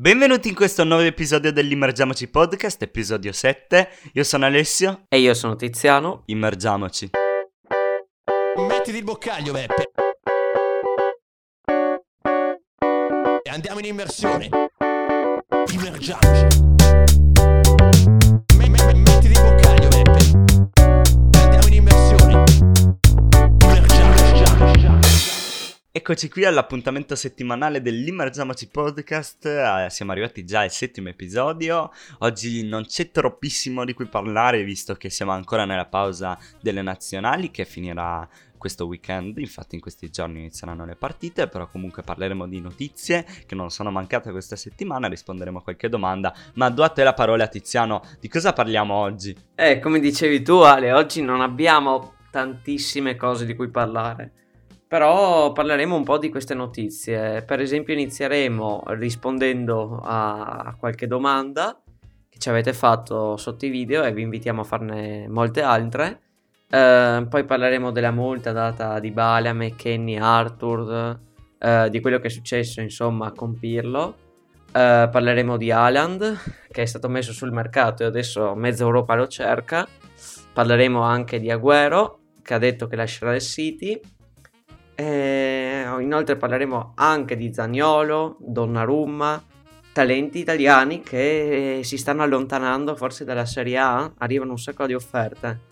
Benvenuti in questo nuovo episodio dell'Immergiamoci Podcast, episodio 7. Io sono Alessio. E io sono Tiziano. Immergiamoci. Mettiti il boccaglio, Beppe. E andiamo in immersione. Immergiamoci. Eccoci qui all'appuntamento settimanale dell'Immergiamoci Podcast. Eh, siamo arrivati già al settimo episodio. Oggi non c'è troppissimo di cui parlare, visto che siamo ancora nella pausa delle nazionali che finirà questo weekend. Infatti, in questi giorni inizieranno le partite. Però, comunque, parleremo di notizie che non sono mancate questa settimana. Risponderemo a qualche domanda. Ma do a te la parola, Tiziano. Di cosa parliamo oggi? Eh, come dicevi tu, Ale, oggi non abbiamo tantissime cose di cui parlare. Però parleremo un po' di queste notizie. Per esempio, inizieremo rispondendo a qualche domanda che ci avete fatto sotto i video e vi invitiamo a farne molte altre. Eh, poi parleremo della multa data di Bale a McKenny, Arthur, eh, di quello che è successo insomma con Pirlo. Eh, parleremo di Haaland che è stato messo sul mercato e adesso mezza Europa lo cerca. Parleremo anche di Agüero che ha detto che lascerà il City. E inoltre parleremo anche di Zagnolo, Donnarumma, talenti italiani che si stanno allontanando forse dalla Serie A, arrivano un sacco di offerte.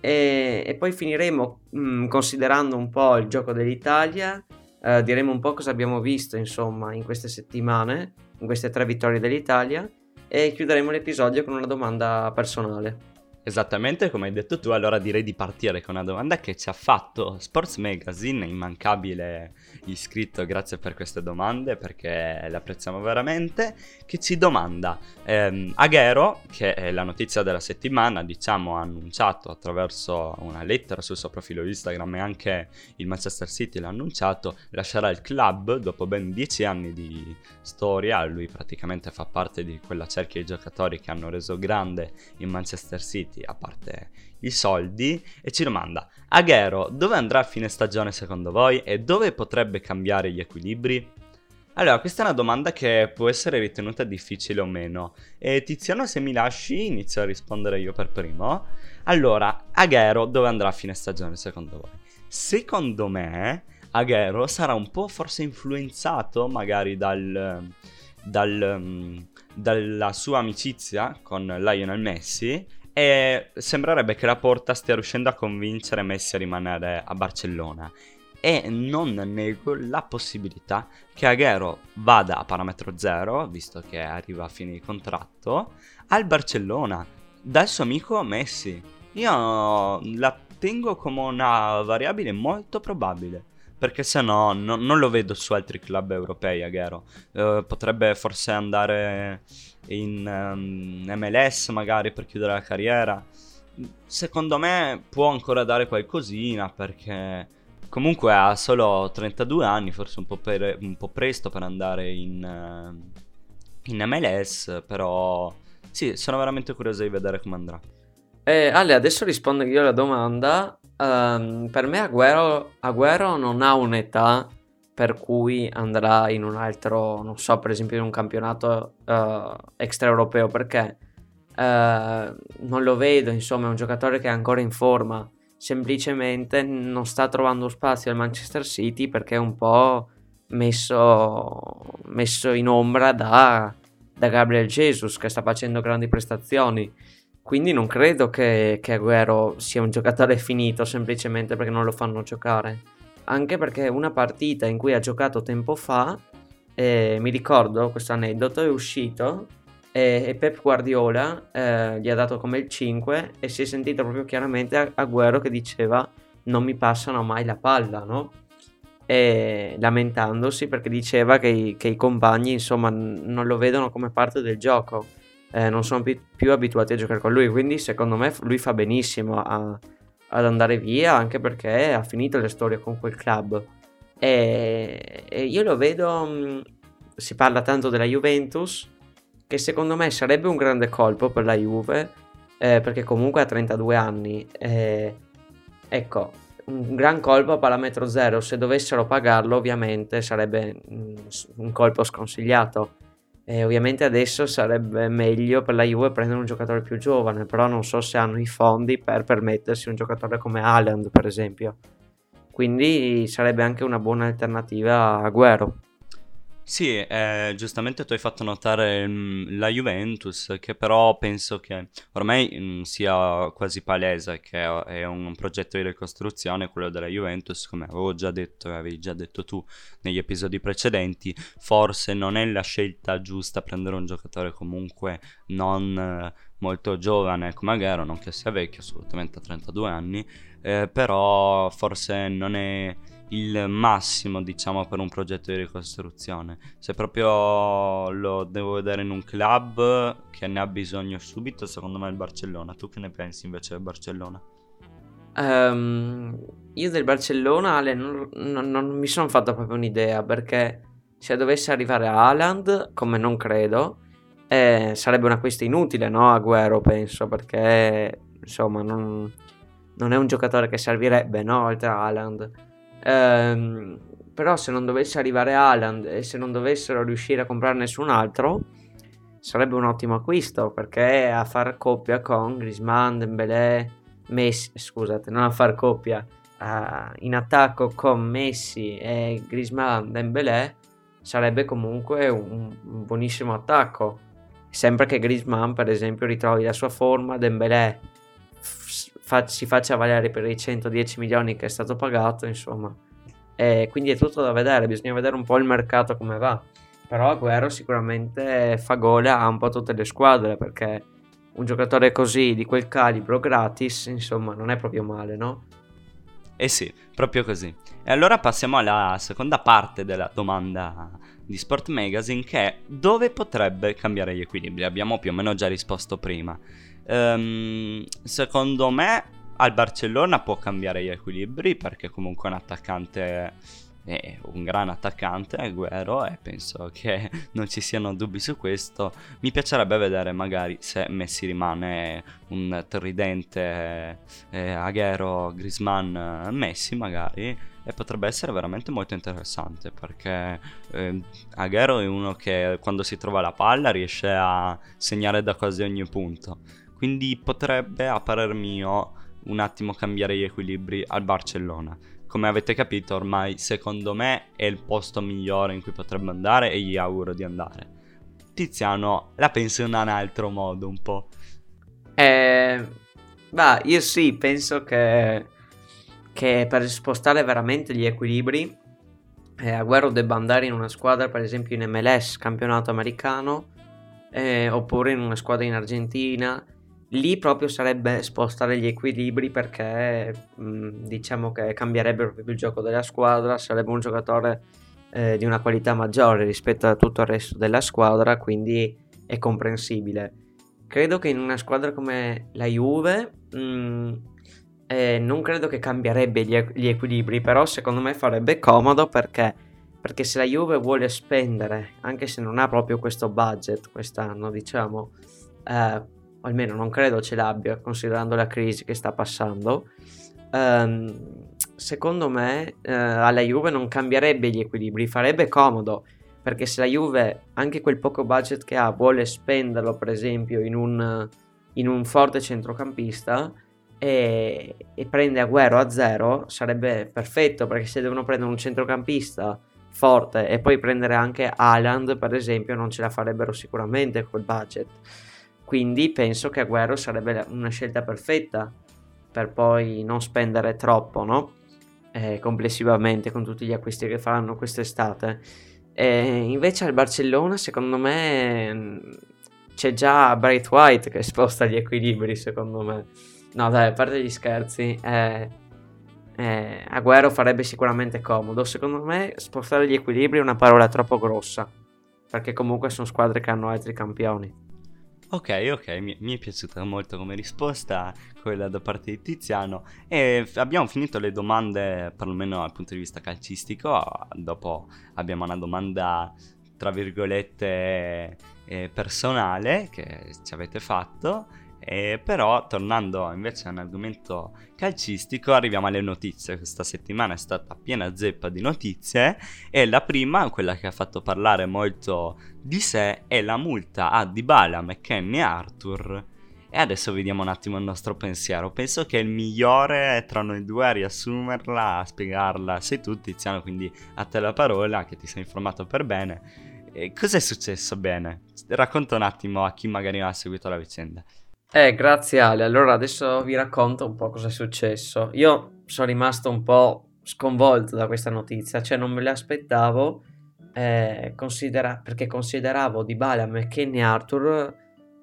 E, e poi finiremo mh, considerando un po' il gioco dell'Italia, eh, diremo un po' cosa abbiamo visto insomma in queste settimane, in queste tre vittorie dell'Italia e chiuderemo l'episodio con una domanda personale. Esattamente come hai detto tu, allora direi di partire con una domanda che ci ha fatto Sports Magazine, immancabile iscritto, grazie per queste domande perché le apprezziamo veramente, che ci domanda, ehm, Aghero, che è la notizia della settimana, diciamo ha annunciato attraverso una lettera sul suo profilo Instagram e anche il Manchester City l'ha annunciato, lascerà il club dopo ben dieci anni di storia, lui praticamente fa parte di quella cerchia di giocatori che hanno reso grande il Manchester City a parte i soldi, e ci domanda: Aghero, dove andrà a fine stagione secondo voi e dove potrebbe cambiare gli equilibri? Allora, questa è una domanda che può essere ritenuta difficile o meno. E Tiziano, se mi lasci, inizio a rispondere io per primo. Allora, Aghero, dove andrà a fine stagione secondo voi? Secondo me, Aghero sarà un po' forse influenzato magari dal, dal, dalla sua amicizia con Lionel Messi e sembrerebbe che la Porta stia riuscendo a convincere Messi a rimanere a Barcellona. E non nego la possibilità che Aguero vada a parametro zero, visto che arriva a fine di contratto, al Barcellona, dal suo amico Messi. Io la tengo come una variabile molto probabile. Perché se no, no non lo vedo su altri club europei, Aguero. Uh, potrebbe forse andare in um, MLS magari per chiudere la carriera. Secondo me può ancora dare qualcosina perché comunque ha solo 32 anni, forse un po', per, un po presto per andare in, uh, in, MLS, però sì, sono veramente curioso di vedere come andrà. Eh, Ale, adesso rispondo io alla domanda. Um, per me Agüero, Agüero non ha un'età per cui andrà in un altro, non so, per esempio in un campionato uh, extraeuropeo, perché uh, non lo vedo, insomma, è un giocatore che è ancora in forma, semplicemente non sta trovando spazio al Manchester City perché è un po' messo, messo in ombra da, da Gabriel Jesus che sta facendo grandi prestazioni. Quindi non credo che, che Aguero sia un giocatore finito semplicemente perché non lo fanno giocare anche perché una partita in cui ha giocato tempo fa, eh, mi ricordo questo aneddoto, è uscito e, e Pep Guardiola eh, gli ha dato come il 5 e si è sentito proprio chiaramente Agüero che diceva non mi passano mai la palla, no? E lamentandosi perché diceva che i, che i compagni insomma non lo vedono come parte del gioco, eh, non sono più, più abituati a giocare con lui, quindi secondo me lui fa benissimo a ad andare via anche perché ha finito le storie con quel club. E, e io lo vedo mm, si parla tanto della Juventus che secondo me sarebbe un grande colpo per la Juve eh, perché comunque ha 32 anni eh, ecco un gran colpo a parametro zero. Se dovessero pagarlo ovviamente sarebbe mm, un colpo sconsigliato E ovviamente adesso sarebbe meglio per la Juve prendere un giocatore più giovane, però non so se hanno i fondi per permettersi un giocatore come Haaland, per esempio. Quindi sarebbe anche una buona alternativa a Agüero. Sì, eh, giustamente tu hai fatto notare mm, la Juventus, che però penso che ormai mm, sia quasi palese che è un progetto di ricostruzione, quello della Juventus, come avevo già detto e avevi già detto tu negli episodi precedenti, forse non è la scelta giusta prendere un giocatore comunque non eh, molto giovane come Aguero, non che sia vecchio, assolutamente a 32 anni, eh, però forse non è il massimo, diciamo, per un progetto di ricostruzione. Se proprio lo devo vedere in un club che ne ha bisogno subito, secondo me è il Barcellona. Tu che ne pensi invece del Barcellona? Um, io del Barcellona Ale, non, non, non, mi sono fatto proprio un'idea perché se dovesse arrivare a Haaland, come non credo, eh, sarebbe un acquisto inutile, no? Agüero penso perché insomma non, non, è un giocatore che servirebbe, no? Oltre a Haaland. Ehm, però se non dovesse arrivare Haaland e se non dovessero riuscire a comprare nessun altro, sarebbe un ottimo acquisto perché a far coppia con Griezmann, Dembélé, Messi, scusate, non a far coppia, uh, in attacco con Messi e Griezmann, Dembélé sarebbe comunque un, un buonissimo attacco. Sempre che Griezmann, per esempio, ritrovi la sua forma, Dembélé fa- si faccia valere per i 110 milioni che è stato pagato, insomma. E quindi è tutto da vedere, bisogna vedere un po' il mercato come va. Però Aguero sicuramente fa gola a un po' tutte le squadre perché un giocatore così di quel calibro gratis, insomma, non è proprio male, no? Eh sì, proprio così. E allora passiamo alla seconda parte della domanda di Sport Magazine che è dove potrebbe cambiare gli equilibri? Abbiamo più o meno già risposto prima. Um, secondo me al Barcellona può cambiare gli equilibri perché comunque è un attaccante è un gran attaccante Guerrero e penso che non ci siano dubbi su questo. Mi piacerebbe vedere magari se Messi rimane un tridente eh, Aguero, Griezmann, Messi magari e potrebbe essere veramente molto interessante perché eh, Aguero è uno che quando si trova la palla riesce a segnare da quasi ogni punto quindi potrebbe, a parer mio, un attimo cambiare gli equilibri al Barcellona. Come avete capito, ormai secondo me è il posto migliore in cui potrebbe andare e gli auguro di andare. Tiziano la pensa in un altro modo un po'. Eh, bah, io sì, penso che, che per spostare veramente gli equilibri eh, Agüero debba andare in una squadra, per esempio in MLS, campionato americano, eh, oppure in una squadra in Argentina lì proprio sarebbe spostare gli equilibri perché mh, mm, diciamo che cambierebbe proprio il gioco della squadra, sarebbe un giocatore eh, di una qualità maggiore rispetto a tutto il resto della squadra, quindi è comprensibile. Credo che in una squadra come la Juve mh, mm, eh, non credo che cambierebbe gli, gli, equilibri, però secondo me farebbe comodo perché, perché se la Juve vuole spendere, anche se non ha proprio questo budget quest'anno, diciamo, eh, o almeno non credo ce l'abbia considerando la crisi che sta passando, um, secondo me uh, alla Juve non cambierebbe gli equilibri, farebbe comodo, perché se la Juve anche quel poco budget che ha vuole spenderlo per esempio in un, in un forte centrocampista e, e prende Agüero a zero, sarebbe perfetto, perché se devono prendere un centrocampista forte e poi prendere anche Haaland per esempio non ce la farebbero sicuramente quel budget quindi penso che Agüero sarebbe una scelta perfetta per poi non spendere troppo, no? Eh, complessivamente con tutti gli acquisti che faranno quest'estate. E invece al Barcellona, secondo me, mm, c'è già Bright White che sposta gli equilibri, secondo me. No, dai, a parte gli scherzi, eh, eh, Agüero farebbe sicuramente comodo. Secondo me, spostare gli equilibri è una parola troppo grossa, perché comunque sono squadre che hanno altri campioni. Ok, ok, mi, mi, è piaciuta molto come risposta quella da parte di Tiziano. E abbiamo finito le domande perlomeno dal punto di vista calcistico, dopo abbiamo una domanda tra virgolette eh, personale che ci avete fatto E però, tornando invece a un argomento calcistico, arriviamo alle notizie. Questa settimana è stata piena zeppa di notizie e la prima, quella che ha fatto parlare molto di sé, è la multa a Dybala, McKenny e Arthur. E adesso vediamo un attimo il nostro pensiero. Penso che il migliore tra noi due a riassumerla, a spiegarla, sei tu Tiziano, quindi a te la parola, che ti sei informato per bene. E cos'è successo bene? Racconta un attimo a chi magari non ha seguito la vicenda. Eh, grazie Ale. Allora adesso vi racconto un po' cosa è successo. Io sono rimasto un po' sconvolto da questa notizia, cioè non me l'aspettavo eh, considera- perché consideravo Dybala, McKenny e Arthur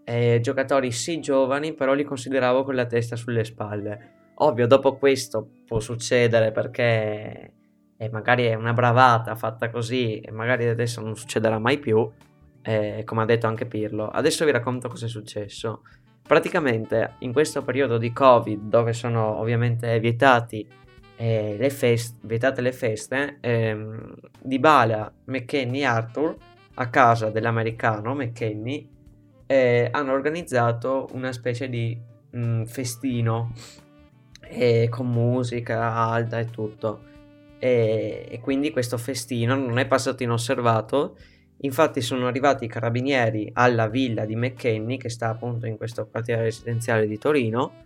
eh, giocatori sì giovani, però li consideravo con la testa sulle spalle. Ovvio, dopo questo può succedere perché eh, magari è una bravata fatta così e magari adesso non succederà mai più, eh, come ha detto anche Pirlo. Adesso vi racconto cosa è successo. Praticamente in questo periodo di Covid, dove sono ovviamente vietati eh, le feste, vietate le feste, ehm, Dybala, McKenny e Arthur a casa dell'americano McKenny eh, hanno organizzato una specie di mh, festino eh, con musica alta e tutto. E, e quindi questo festino non è passato inosservato Infatti sono arrivati i carabinieri alla villa di McKenny, che sta appunto in questo quartiere residenziale di Torino,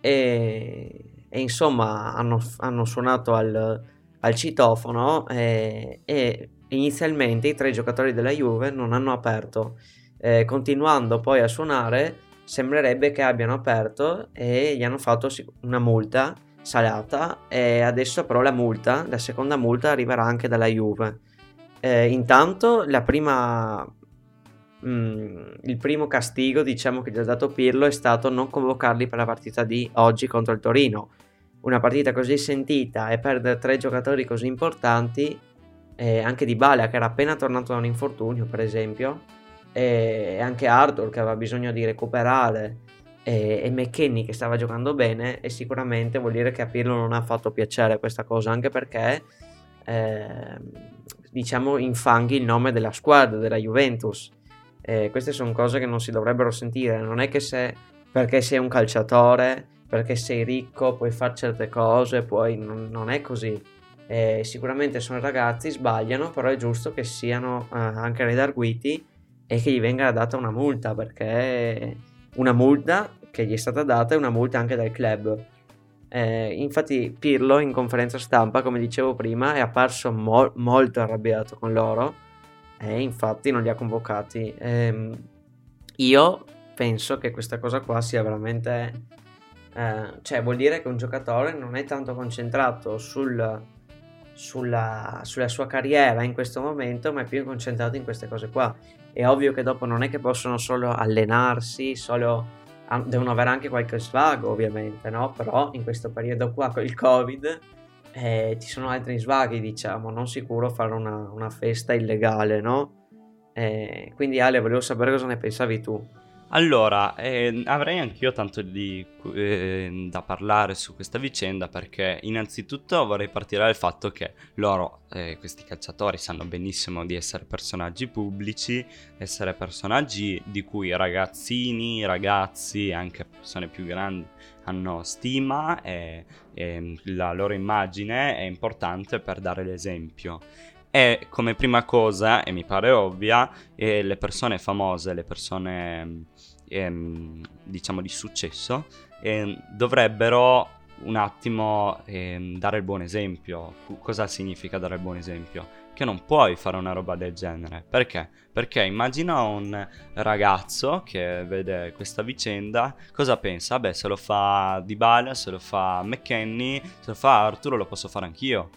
e, e insomma hanno, hanno suonato al, al citofono e, e, inizialmente i tre giocatori della Juve non hanno aperto. Eh, continuando poi a suonare, sembrerebbe che abbiano aperto e gli hanno fatto una multa salata e adesso però la multa, la seconda multa arriverà anche dalla Juve. Eh, intanto prima, mm, il primo castigo diciamo che gli ha dato Pirlo è stato non convocarli per la partita di oggi contro il Torino. Una partita così sentita e perdere tre giocatori così importanti, eh, anche di Bala che era appena tornato da un infortunio per esempio, e anche Arthur che aveva bisogno di recuperare e, e McKenny che stava giocando bene e sicuramente vuol dire che a Pirlo non ha fatto piacere questa cosa anche perché eh, diciamo infanghi il nome della squadra, della Juventus. Eh, queste sono cose che non si dovrebbero sentire. Non è che se perché sei un calciatore, perché sei ricco, puoi fare certe cose, poi non, non è così. Eh, sicuramente sono ragazzi, sbagliano, però è giusto che siano eh, anche redarguiti e che gli venga data una multa, perché una multa che gli è stata data è una multa anche dal club. Eh, infatti Pirlo in conferenza stampa, come dicevo prima, è apparso mo- molto arrabbiato con loro e infatti non li ha convocati. Eh, io penso che questa cosa qua sia veramente... Eh, cioè vuol dire che un giocatore non è tanto concentrato sul, sulla, sulla sua carriera in questo momento, ma è più concentrato in queste cose qua. È ovvio che dopo non è che possono solo allenarsi, solo devono avere anche qualche svago ovviamente, no? Però in questo periodo qua con il Covid eh, ci sono altri svaghi, diciamo, non sicuro fare una, una festa illegale, no? Eh, quindi Ale, volevo sapere cosa ne pensavi tu. Allora, eh, avrei anch'io tanto di, eh, da parlare su questa vicenda perché innanzitutto vorrei partire dal fatto che loro, eh, questi calciatori, sanno benissimo di essere personaggi pubblici, essere personaggi di cui ragazzini, ragazzi, anche persone più grandi hanno stima e, e la loro immagine è importante per dare l'esempio e come prima cosa, e mi pare ovvia, eh, le persone famose, le persone ehm, diciamo di successo, ehm, dovrebbero un attimo ehm, dare il buon esempio. Cosa significa dare il buon esempio? Che non puoi fare una roba del genere. Perché? Perché immagina un ragazzo che vede questa vicenda, cosa pensa? Beh, se lo fa Dybala, se lo fa McKenny, se lo fa Arturo, lo posso fare anch'io.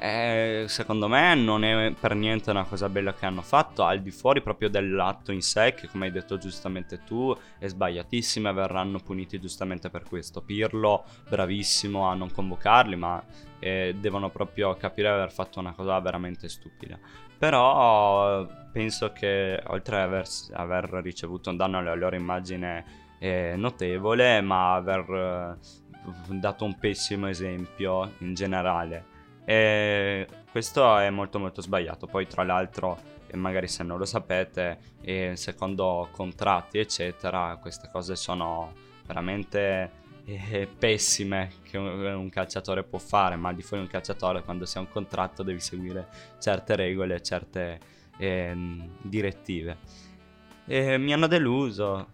Eh, secondo me non è per niente una cosa bella che hanno fatto, al di fuori proprio dell'atto in sé, che come hai detto giustamente tu, è sbagliatissimo e verranno puniti giustamente per questo. Pirlo, bravissimo a non convocarli, ma eh, devono proprio capire di aver fatto una cosa veramente stupida. Però penso che oltre ad aver, aver ricevuto un danno alla loro immagine eh, notevole, ma aver eh, dato un pessimo esempio in generale E questo è molto molto sbagliato. Poi tra l'altro, magari se non lo sapete, eh, secondo contratti eccetera, queste cose sono veramente eh, pessime che un, calciatore può fare, ma di fuori un calciatore quando si ha un contratto devi seguire certe regole, certe ehm, direttive. E mi hanno deluso.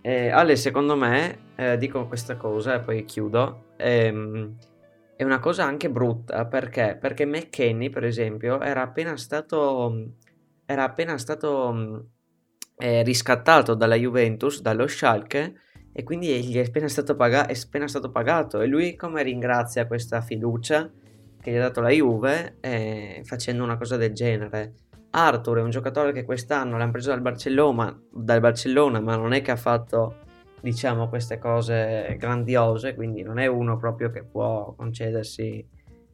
Eh, Ale, secondo me, eh, dico questa cosa e poi chiudo, ehm, è una cosa anche brutta perché, perché McKenny, per esempio, era appena stato, era appena stato mh, eh, riscattato dalla Juventus, dallo Schalke, e quindi gli è appena stato, paga- è appena stato pagato. E lui come ringrazia questa fiducia che gli ha dato la Juve eh, facendo una cosa del genere? Arthur è un giocatore che quest'anno l'hanno preso dal Barcellona, dal Barcellona, ma non è che ha fatto diciamo queste cose grandiose, quindi non è uno proprio che può concedersi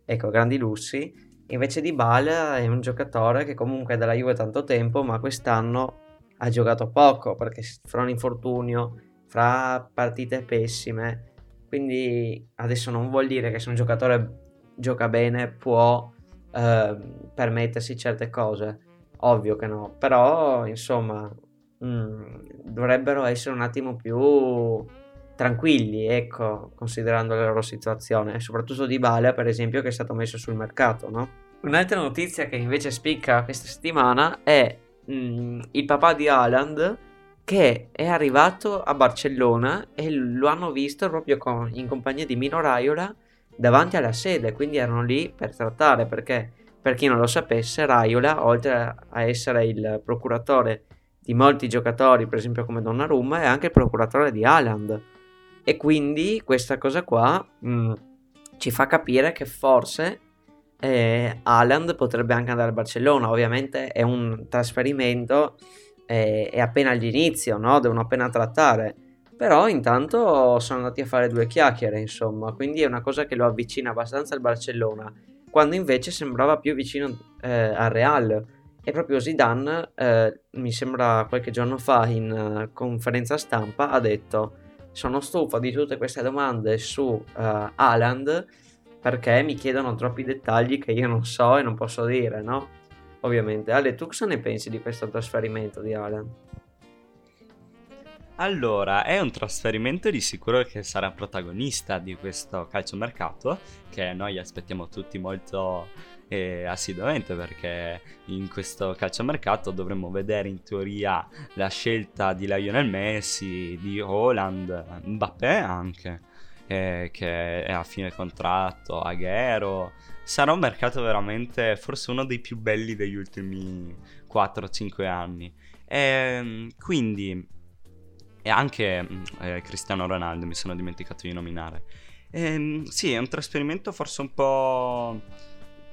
ecco, grandi lussi. Invece di Bale è un giocatore che comunque è della Juve tanto tempo, ma quest'anno ha giocato poco perché fra un infortunio, fra partite pessime. Quindi adesso non vuol dire che se un giocatore gioca bene può eh, permettersi certe cose Ovvio che no, però insomma mm, dovrebbero essere un attimo più tranquilli, ecco, considerando la loro situazione, soprattutto di Bale, per esempio, che è stato messo sul mercato, no? Un'altra notizia che invece spicca questa settimana è mh, mm, il papà di Haaland che è arrivato a Barcellona e lo hanno visto proprio con, in compagnia di Mino Raiola davanti alla sede, quindi erano lì per trattare perché per chi non lo sapesse, Raiola, oltre a essere il procuratore di molti giocatori, per esempio come Donnarumma, è anche il procuratore di Haaland. E quindi questa cosa qua mh, mm, ci fa capire che forse eh, Haaland potrebbe anche andare a Barcellona. Ovviamente è un trasferimento, eh, è appena all'inizio, no? devono appena trattare. Però intanto sono andati a fare due chiacchiere, insomma, quindi è una cosa che lo avvicina abbastanza al Barcellona quando invece sembrava più vicino eh, al Real. E proprio Zidane, eh, mi sembra qualche giorno fa in uh, conferenza stampa, ha detto sono stufo di tutte queste domande su uh, Haaland perché mi chiedono troppi dettagli che io non so e non posso dire, no? Ovviamente. Ale, tu cosa ne pensi di questo trasferimento di Haaland? Allora, è un trasferimento di sicuro che sarà protagonista di questo calciomercato, che noi aspettiamo tutti molto eh, assiduamente perché in questo calciomercato dovremmo vedere in teoria la scelta di Lionel Messi, di Holland, Mbappé anche, eh, che è a fine contratto, Aguero. Sarà un mercato veramente forse uno dei più belli degli ultimi 4-5 anni. E, ehm, quindi e anche mm, eh, Cristiano Ronaldo mi sono dimenticato di nominare. Ehm, sì, è un trasferimento forse un po'...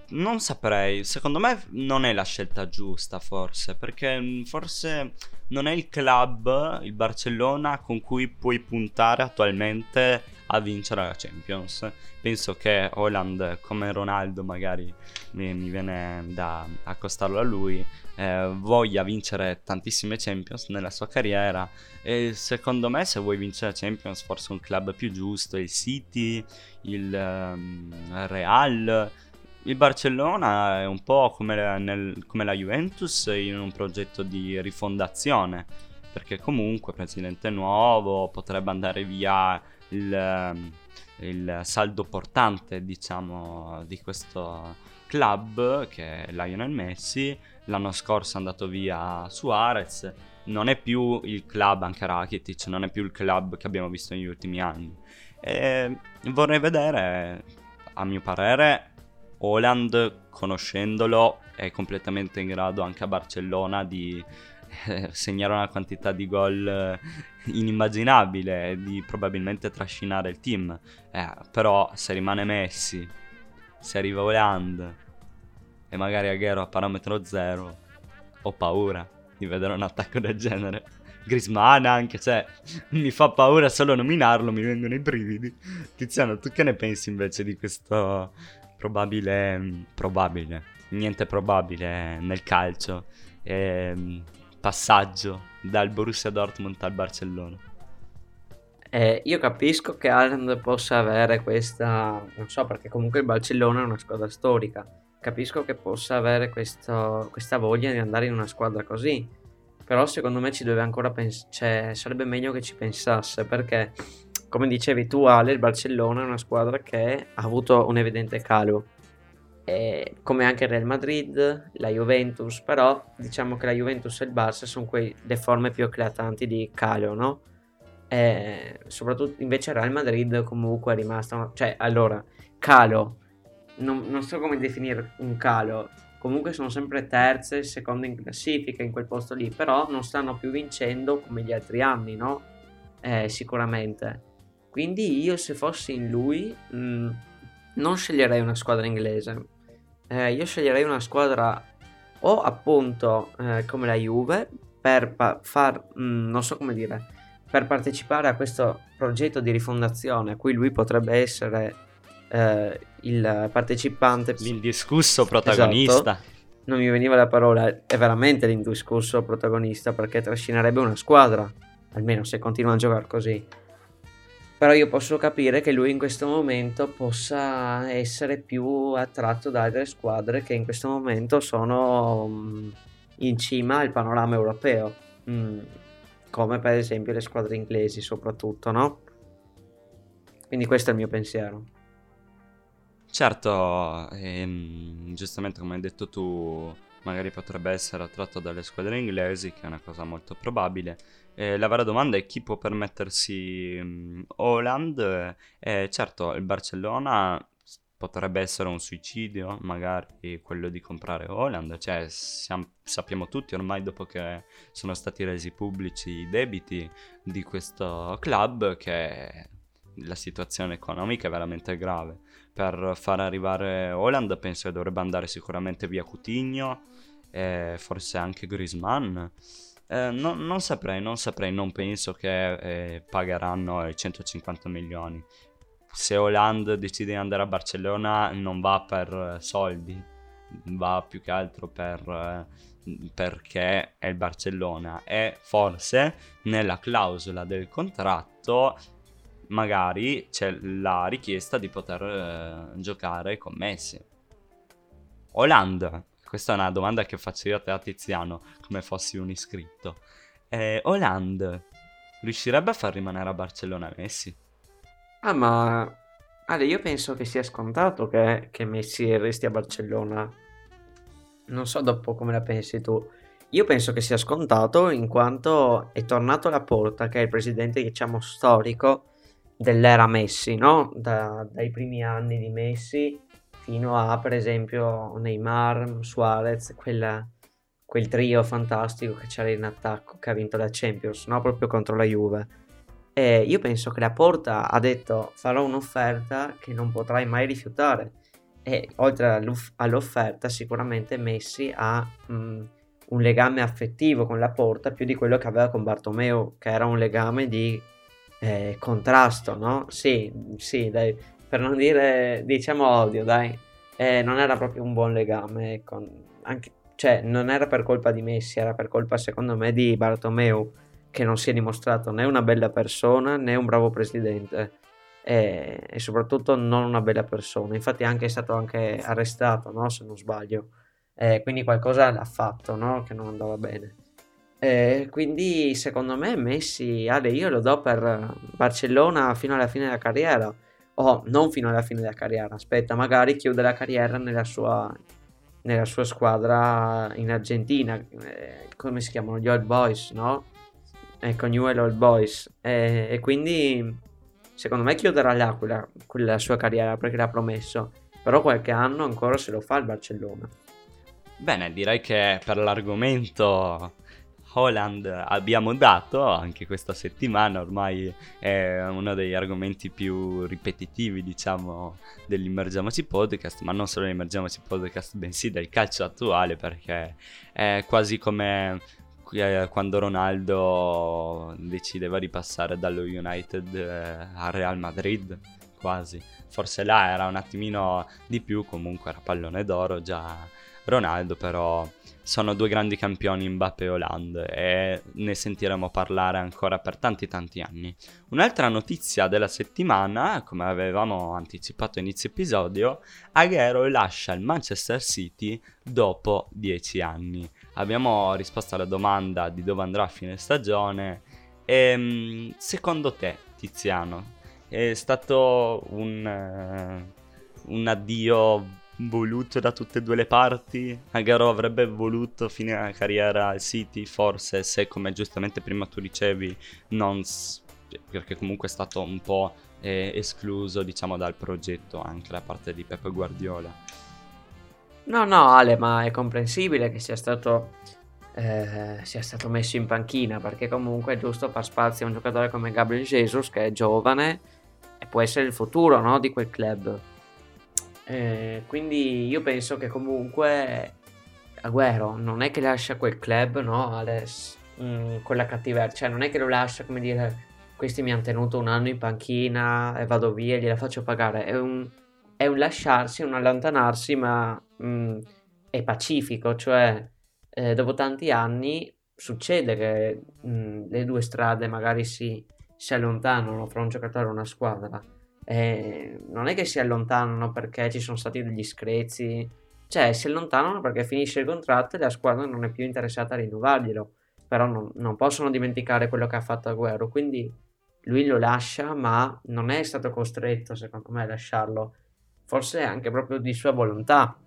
Non saprei, secondo me non è la scelta giusta forse, perché mm, forse non è il club, il Barcellona, con cui puoi puntare attualmente a vincere la Champions. Penso che Holland, come Ronaldo, magari mi, viene da accostarlo a lui, eh, voglia vincere tantissime Champions nella sua carriera. E secondo me, se vuoi vincere Champions, forse un club più giusto, il City, il um, Real il Barcellona è un po' come la, nel, come la, Juventus in un progetto di rifondazione, perché comunque presidente nuovo potrebbe andare via il, ehm, il saldo portante, diciamo, di questo club che è Lionel Messi. L'anno scorso è andato via Suarez. Non è più il club, anche Rakitic, non è più il club che abbiamo visto negli ultimi anni. E vorrei vedere, a mio parere, Holland, conoscendolo, è completamente in grado anche a Barcellona di eh, segnare una quantità di gol eh, inimmaginabile, di probabilmente trascinare il team. Eh, però se rimane Messi, se arriva Holland e magari Aguero a parametro zero, ho paura di vedere un attacco del genere. Griezmann anche, cioè, mi fa paura solo nominarlo, mi vengono i brividi. Tiziano, tu che ne pensi invece di questo probabile, probabile, niente probabile nel calcio, eh, passaggio dal Borussia Dortmund al Barcellona. Eh, io capisco che Haaland possa avere questa, non so perché comunque il Barcellona è una squadra storica, capisco che possa avere questo- questa voglia di andare in una squadra così, però secondo me ci deve ancora pensare, cioè sarebbe meglio che ci pensasse perché come dicevi tu Ale, il Barcellona è una squadra che ha avuto un evidente calo, E come anche il Real Madrid, la Juventus, però diciamo che la Juventus e il Barça sono quei, le forme più eclatanti di calo, no? E soprattutto invece il Real Madrid comunque è rimasta, cioè allora, calo, non, non so come definire un calo, comunque sono sempre terze, seconde in classifica in quel posto lì, però non stanno più vincendo come gli altri anni, no? Eh, sicuramente. Quindi io se fossi in lui mh, non sceglierei una squadra inglese, Eh, io sceglierei una squadra o appunto eh, come la Juve per pa- far, mh, non so come dire, per partecipare a questo progetto di rifondazione a cui lui potrebbe essere eh, il partecipante L'indiscusso protagonista. Esatto. non mi veniva la parola, è veramente l'indiscusso protagonista perché trascinerebbe una squadra, almeno se continua a giocare così. Però io posso capire che lui in questo momento possa essere più attratto da altre squadre che in questo momento sono mm, in cima al panorama europeo, Mm, come per esempio le squadre inglesi soprattutto, no? Quindi questo è il mio pensiero. Certo, ehm, giustamente come hai detto tu, magari potrebbe essere attratto dalle squadre inglesi, che è una cosa molto probabile. Eh, la vera domanda è chi può permettersi mm, Haaland? Eh, certo, il Barcellona potrebbe essere un suicidio, magari quello di comprare Haaland, cioè siam- sappiamo tutti ormai dopo che sono stati resi pubblici i debiti di questo club che la situazione economica è veramente grave. Per far arrivare Holland penso che dovrebbe andare sicuramente via Coutinho e forse anche Griezmann Eh, no- non saprei, non saprei, non penso che eh, pagheranno i 150 milioni. Se Holland decide di andare a Barcellona non va per eh, soldi va più che altro per eh, perché è il Barcellona. E forse nella clausola del contratto magari c'è la richiesta di poter eh, giocare con Messi. Holland, questa è una domanda che faccio io a te a Tiziano, come fossi un iscritto. Eh, Holland riuscirebbe a far rimanere a Barcellona Messi? Ah, ma Ale, io penso che sia scontato che, che Messi resti a Barcellona. Non so dopo come la pensi tu. Io penso che sia scontato in quanto è tornato alla porta, che è il presidente, diciamo, storico dell'era Messi, no? Da- dai primi anni di Messi fino a, per esempio, Neymar, Suarez, quella- quel trio fantastico che c'era in attacco, che ha vinto la Champions, no? Proprio contro la Juve. E io penso che la Porta ha detto farò un'offerta che non potrai mai rifiutare. E oltre all'offerta, sicuramente Messi ha mm, un legame affettivo con la Porta più di quello che aveva con Bartomeu, che era un legame di eh, contrasto, no? Sì, sì, dai, per non dire, diciamo odio, dai. Eh, non era proprio un buon legame, con, anche, cioè non era per colpa di Messi, era per colpa secondo me di Bartomeu che non si è dimostrato né una bella persona né un bravo presidente e, e soprattutto non una bella persona. Infatti è anche stato anche arrestato, no? se non sbaglio. Eh, quindi qualcosa l'ha fatto, no? Che non andava bene. Eh, quindi secondo me Messi, Ale, io lo do per Barcellona fino alla fine della carriera. O non fino alla fine della carriera, aspetta, magari chiude la carriera nella sua, nella sua squadra in Argentina. eh, come si chiamano? Gli Old Boys, no? Ecco, Newell Old Boys. E, e quindi secondo me chiuderà là quella, quella sua carriera perché l'ha promesso. Però qualche anno ancora se lo fa il Barcellona. Bene, direi che per l'argomento Holland abbiamo dato anche questa settimana, ormai è uno degli argomenti più ripetitivi, diciamo, dell'Immergiamoci Podcast, ma non solo dell'Immergiamoci Podcast, bensì del calcio attuale, perché è quasi come eh, quando Ronaldo decideva di passare dallo United eh, al Real Madrid, quasi. Forse là era un attimino di più, comunque era pallone d'oro già Ronaldo, però sono due grandi campioni Mbappé e Hollande e ne sentiremo parlare ancora per tanti tanti anni. Un'altra notizia della settimana, come avevamo anticipato inizio episodio, Aguero lascia il Manchester City dopo dieci anni. Abbiamo risposto alla domanda di dove andrà a fine stagione e secondo te, Tiziano, è stato un, uh, un addio voluto da tutte e due le parti. Agaro avrebbe voluto finire la carriera al City, forse se come giustamente prima tu dicevi, non s- perché comunque è stato un po' eh, escluso diciamo dal progetto anche da parte di Peppe Guardiola. No, no, Ale, ma è comprensibile che sia stato, eh, sia stato messo in panchina perché comunque è giusto far spazio a un giocatore come Gabriel Jesus che è giovane e può essere il futuro no, di quel club. Eh, quindi io penso che comunque Agüero non è che lascia quel club, no, Alex, mm, con la cattiveria, cioè non è che lo lascia come dire questi mi hanno tenuto un anno in panchina e vado via, gliela faccio pagare, è un, è un lasciarsi, un allontanarsi, ma mm, è pacifico, cioè eh, dopo tanti anni succede che mm, le due strade magari si, si allontanano fra un giocatore e una squadra eh, non è che si allontanano perché ci sono stati degli screzi, cioè si allontanano perché finisce il contratto e la squadra non è più interessata a rinnovarglielo. Però non, non possono dimenticare quello che ha fatto Agüero, quindi lui lo lascia, ma non è stato costretto, secondo me, a lasciarlo. Forse anche proprio di sua volontà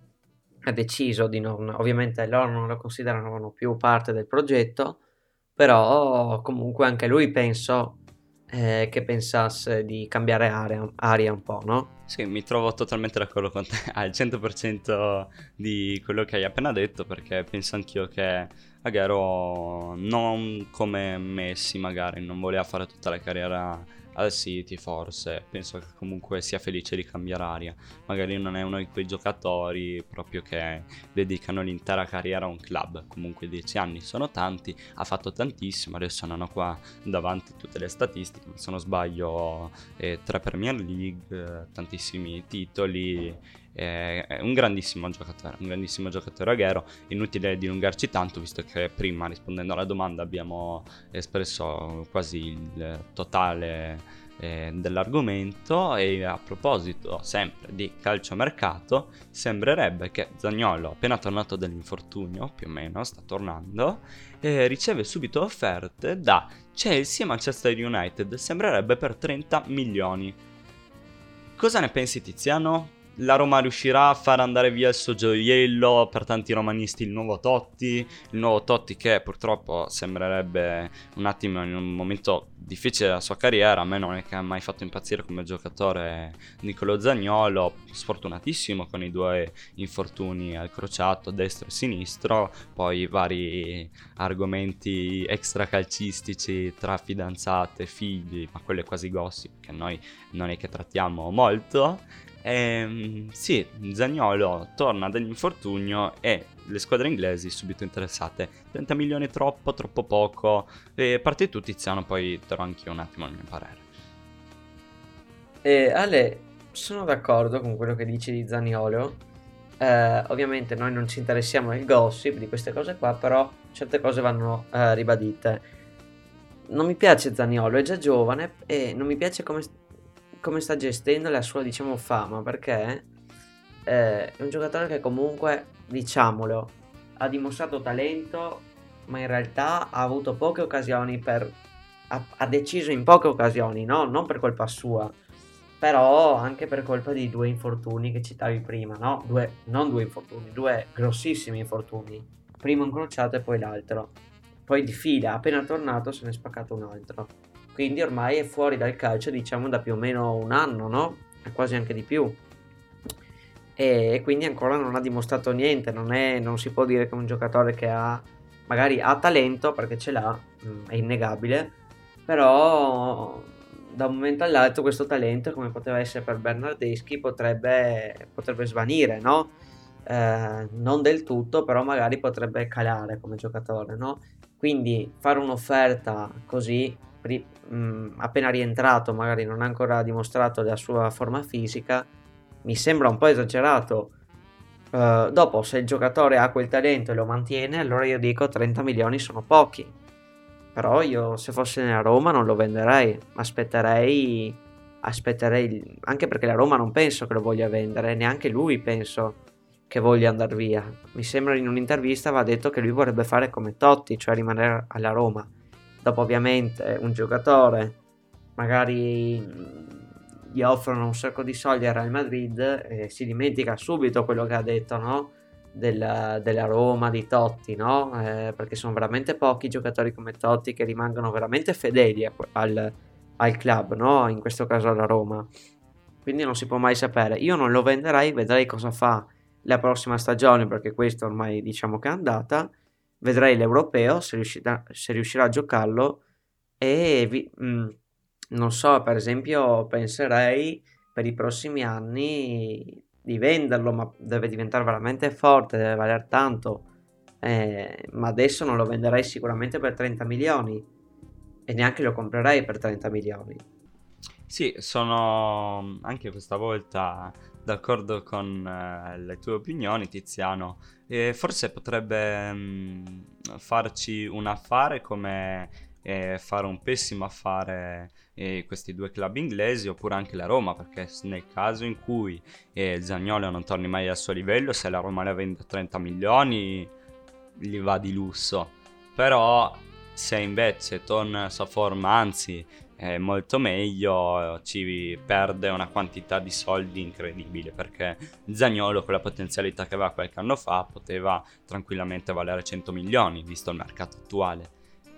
ha deciso di non... Ovviamente loro non lo considerano più parte del progetto, però comunque anche lui penso eh, che pensasse di cambiare aria, aria un po', no? Sì, mi trovo totalmente d'accordo con te al 100% di quello che hai appena detto perché penso anch'io che Aguero non come Messi magari non voleva fare tutta la carriera al City forse, penso che comunque sia felice di cambiare aria, magari non è uno di quei giocatori proprio che dedicano l'intera carriera a un club, comunque 10 anni sono tanti, ha fatto tantissimo, adesso non ho qua davanti tutte le statistiche, se non sbaglio eh, 3 Premier League, eh, tantissimi titoli, è un grandissimo giocatore, un grandissimo giocatore aghero. Inutile dilungarci tanto, visto che prima rispondendo alla domanda abbiamo espresso quasi il totale eh, dell'argomento. E a proposito sempre di calciomercato, sembrerebbe che Zagnolo, appena tornato dall'infortunio, più o meno sta tornando, eh, riceve subito offerte da Chelsea e Manchester United. Sembrerebbe per 30 milioni. Cosa ne pensi, Tiziano? La Roma riuscirà a far andare via il suo gioiello per tanti romanisti il nuovo Totti, il nuovo Totti che purtroppo sembrerebbe un attimo in un momento difficile della sua carriera, a me non è che ha mai fatto impazzire come giocatore Nicolo Zagnolo, sfortunatissimo con i due infortuni al crociato destro e sinistro, poi vari argomenti extracalcistici tra fidanzate, figli, ma quelle quasi gossip che noi non è che trattiamo molto Ehm, sì, Zagnolo torna dall'infortunio e le squadre inglesi subito interessate. 30 milioni troppo, troppo poco. E parte tu Tiziano, poi darò anch'io un attimo il mio parere. E Ale, sono d'accordo con quello che dici di Zaniolo. Eh, ovviamente noi non ci interessiamo del gossip di queste cose qua, però certe cose vanno eh, ribadite. Non mi piace Zaniolo, è già giovane e non mi piace come come sta gestendo la sua, diciamo, fama, perché eh, è un giocatore che comunque, diciamolo, ha dimostrato talento, ma in realtà ha avuto poche occasioni per... ha, ha deciso in poche occasioni, no? Non per colpa sua, però anche per colpa di due infortuni che citavi prima, no? Due, non due infortuni, due grossissimi infortuni. Primo incrociato e poi l'altro. Poi di fila, appena tornato se ne è spaccato un altro quindi ormai è fuori dal calcio diciamo da più o meno un anno, no? Quasi anche di più. E quindi ancora non ha dimostrato niente, non, è, non si può dire che un giocatore che ha magari ha talento perché ce l'ha, mm, è innegabile, però da un momento all'altro questo talento, come poteva essere per Bernardeschi, potrebbe, potrebbe svanire, no? Eh, non del tutto, però magari potrebbe calare come giocatore, no? Quindi fare un'offerta così ri- mh, mm, appena rientrato, magari non ha ancora dimostrato la sua forma fisica, mi sembra un po' esagerato. Eh, dopo, se il giocatore ha quel talento e lo mantiene, allora io dico 30 milioni sono pochi. Però io, se fossi nella Roma, non lo venderei. Aspetterei. Aspetterei. Anche perché la Roma non penso che lo voglia vendere, neanche lui penso che voglia andare via. Mi sembra in un'intervista aveva detto che lui vorrebbe fare come Totti, cioè rimanere alla Roma. Dopo, ovviamente, un giocatore magari mh, gli offrono un sacco di soldi al Real Madrid e si dimentica subito quello che ha detto, no? Della, della Roma, di Totti, no? Eh, perché sono veramente pochi giocatori come Totti che rimangono veramente fedeli a al, al club, no? In questo caso alla Roma. Quindi non si può mai sapere. Io non lo venderei, vedrei cosa fa la prossima stagione, perché questo ormai diciamo che è andata. Vedrei l'europeo se riuscirà, se riuscirà a giocarlo e vi- mh, non so, per esempio, penserei per i prossimi anni di venderlo, ma deve diventare veramente forte, deve valere tanto. Eh, ma adesso non lo venderei sicuramente per 30 milioni e neanche lo comprerei per 30 milioni. Sì, sono anche questa volta d'accordo con eh, le tue opinioni, Tiziano. E forse potrebbe mh, farci un affare come eh, fare un pessimo affare eh, questi due club inglesi oppure anche la Roma, perché nel caso in cui eh, Zaniolo non torni mai al suo livello, se la Roma le vende a 30 milioni, gli va di lusso. Però se invece torna alla sua forma, anzi è molto meglio, ci perde una quantità di soldi incredibile perché Zagnolo con la potenzialità che aveva qualche anno fa poteva tranquillamente valere 100 milioni visto il mercato attuale.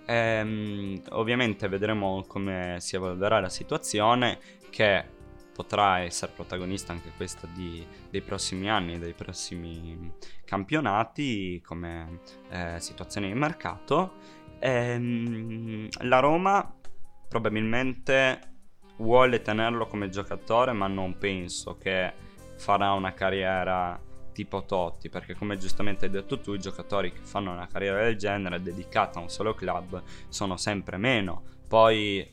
Ehm, ovviamente vedremo come si evolverà la situazione che potrà essere protagonista anche questa di- dei prossimi anni, dei prossimi campionati come eh, situazione di mercato. Ehm, la Roma probabilmente vuole tenerlo come giocatore, ma non penso che farà una carriera tipo Totti, perché come giustamente hai detto tu, i giocatori che fanno una carriera del genere dedicata a un solo club sono sempre meno. Poi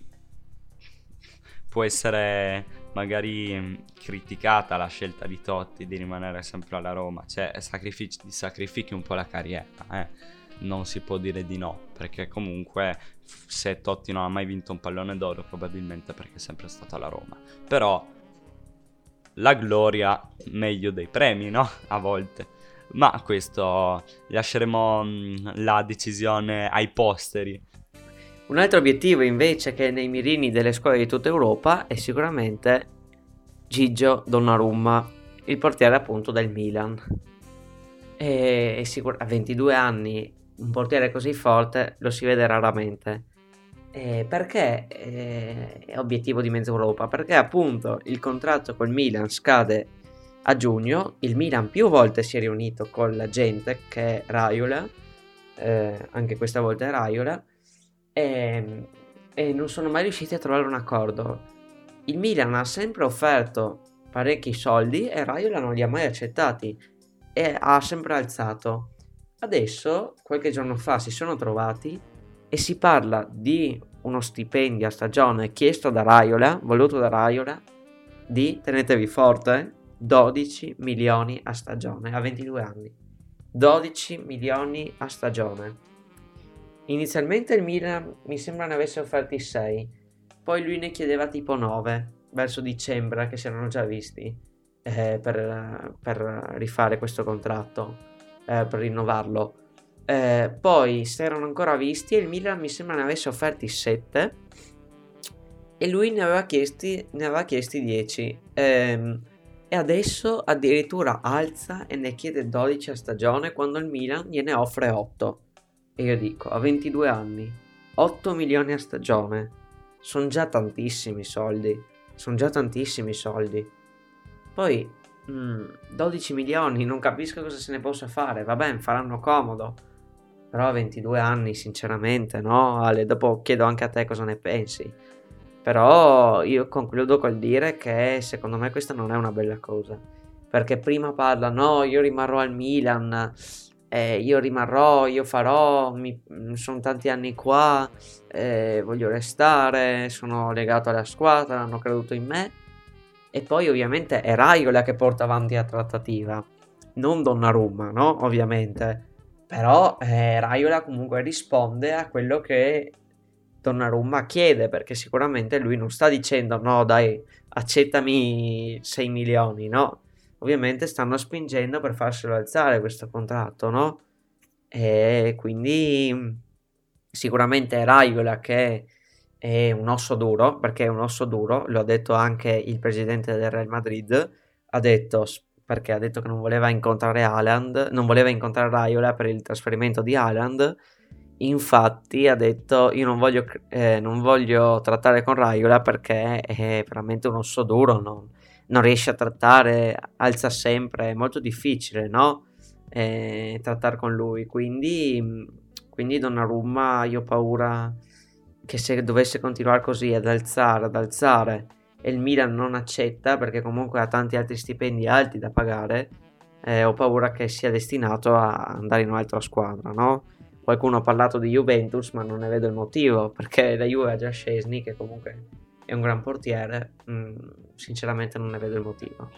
può essere magari mh, criticata la scelta di Totti di rimanere sempre alla Roma, cioè sacrifici, sacrifichi un po' la carriera, eh. Non si può dire di no, perché comunque se Totti non ha mai vinto un pallone d'oro, probabilmente perché è sempre stato alla Roma. Però la gloria meglio dei premi, no? A volte. Ma questo lasceremo mh, la decisione ai posteri. Un altro obiettivo invece che è nei mirini delle scuole di tutta Europa è sicuramente Gigio Donnarumma, il portiere appunto del Milan. E sicur- a 22 anni un portiere così forte lo si vede raramente. Eh, perché eh, è obiettivo di mezza Europa? Perché appunto il contratto col Milan scade a giugno, il Milan più volte si è riunito con la gente che è Raiola, eh, anche questa volta è Raiola, e, e non sono mai riusciti a trovare un accordo. Il Milan ha sempre offerto parecchi soldi e Raiola non li ha mai accettati e ha sempre alzato. Adesso, qualche giorno fa, si sono trovati e si parla di uno stipendio a stagione chiesto da Raiola, voluto da Raiola, di, tenetevi forte, 12 milioni a stagione, a 22 anni. 12 milioni a stagione. Inizialmente il Milan mi sembra ne avesse offerti 6, poi lui ne chiedeva tipo 9, verso dicembre che si erano già visti eh, per, per rifare questo contratto, eh, per rinnovarlo. Eh, poi si erano ancora visti e il Milan mi sembra ne avesse offerti 7 e lui ne aveva chiesti, ne aveva chiesti 10. Ehm, e adesso addirittura alza e ne chiede 12 a stagione quando il Milan gliene offre 8. E io dico, a 22 anni, 8 milioni a stagione. Sono già tantissimi soldi. Sono già tantissimi soldi. Poi, mm, 12 milioni, non capisco cosa se ne possa fare. Vabbè, faranno comodo. Però a 22 anni, sinceramente, no? Ale, dopo chiedo anche a te cosa ne pensi. Però io concludo col dire che secondo me questa non è una bella cosa. Perché prima parla, no, io rimarrò al Milan, eh, io rimarrò, io farò, mi- mm, sono tanti anni qua, eh, voglio restare, sono legato alla squadra, hanno creduto in me. E poi ovviamente è Raiola che porta avanti la trattativa, non Donnarumma, no? Ovviamente. Però eh, Raiola comunque risponde a quello che Donnarumma chiede, perché sicuramente lui non sta dicendo no dai, accettami 6 milioni, no? Ovviamente stanno spingendo per farselo alzare questo contratto, no? E quindi sicuramente Raiola che è un osso duro, perché è un osso duro, lo ha detto anche il presidente del Real Madrid, ha detto perché ha detto che non voleva incontrare Haaland, non voleva incontrare Raiola per il trasferimento di Haaland. Infatti ha detto io non voglio, eh, non voglio trattare con Raiola perché è veramente un osso duro, non, non riesce a trattare, alza sempre, è molto difficile, no? Eh, trattare con lui. Quindi, quindi Donnarumma io ho paura che se dovesse continuare così ad alzare, ad alzare e il Milan non accetta perché comunque ha tanti altri stipendi alti da pagare, eh, ho paura che sia destinato a andare in un'altra squadra, no? Qualcuno ha parlato di Juventus, ma non ne vedo il motivo, perché la Juve ha già Scesni, che comunque è un gran portiere, mm, sinceramente non ne vedo il motivo.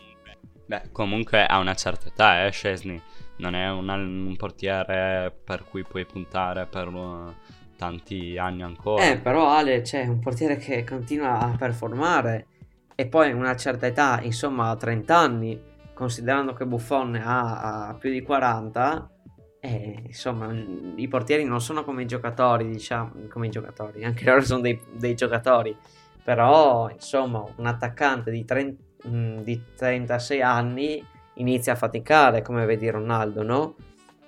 Beh, comunque ha una certa età, eh, Scesni. Non è un, un portiere per cui puoi puntare per uh, tanti anni ancora. Eh, però Ale c'è un portiere che continua a performare e poi una certa età, insomma a 30 anni, considerando che Buffon ha, ha più di 40, eh, insomma i portieri non sono come i giocatori, diciamo, come i giocatori, anche loro sono dei, dei giocatori, però insomma un attaccante di, 30, mh, di 36 anni inizia a faticare, come vedi Ronaldo, no?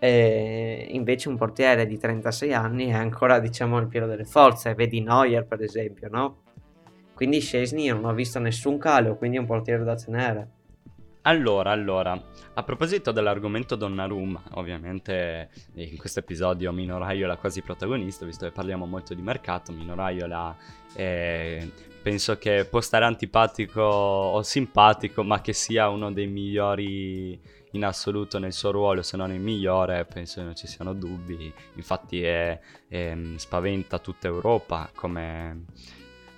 E invece un portiere di 36 anni è ancora diciamo al pieno delle forze, vedi Neuer per esempio, no? Quindi Scesni non ho visto nessun calo, quindi è un portiere da tenere. Allora, allora, a proposito dell'argomento Donnarumma, ovviamente in questo episodio Mino Raiola quasi protagonista, visto che parliamo molto di mercato, Mino Raiola eh, penso che può stare antipatico o simpatico, ma che sia uno dei migliori in assoluto nel suo ruolo, se non il migliore, penso non ci siano dubbi. Infatti è, è, spaventa tutta Europa come,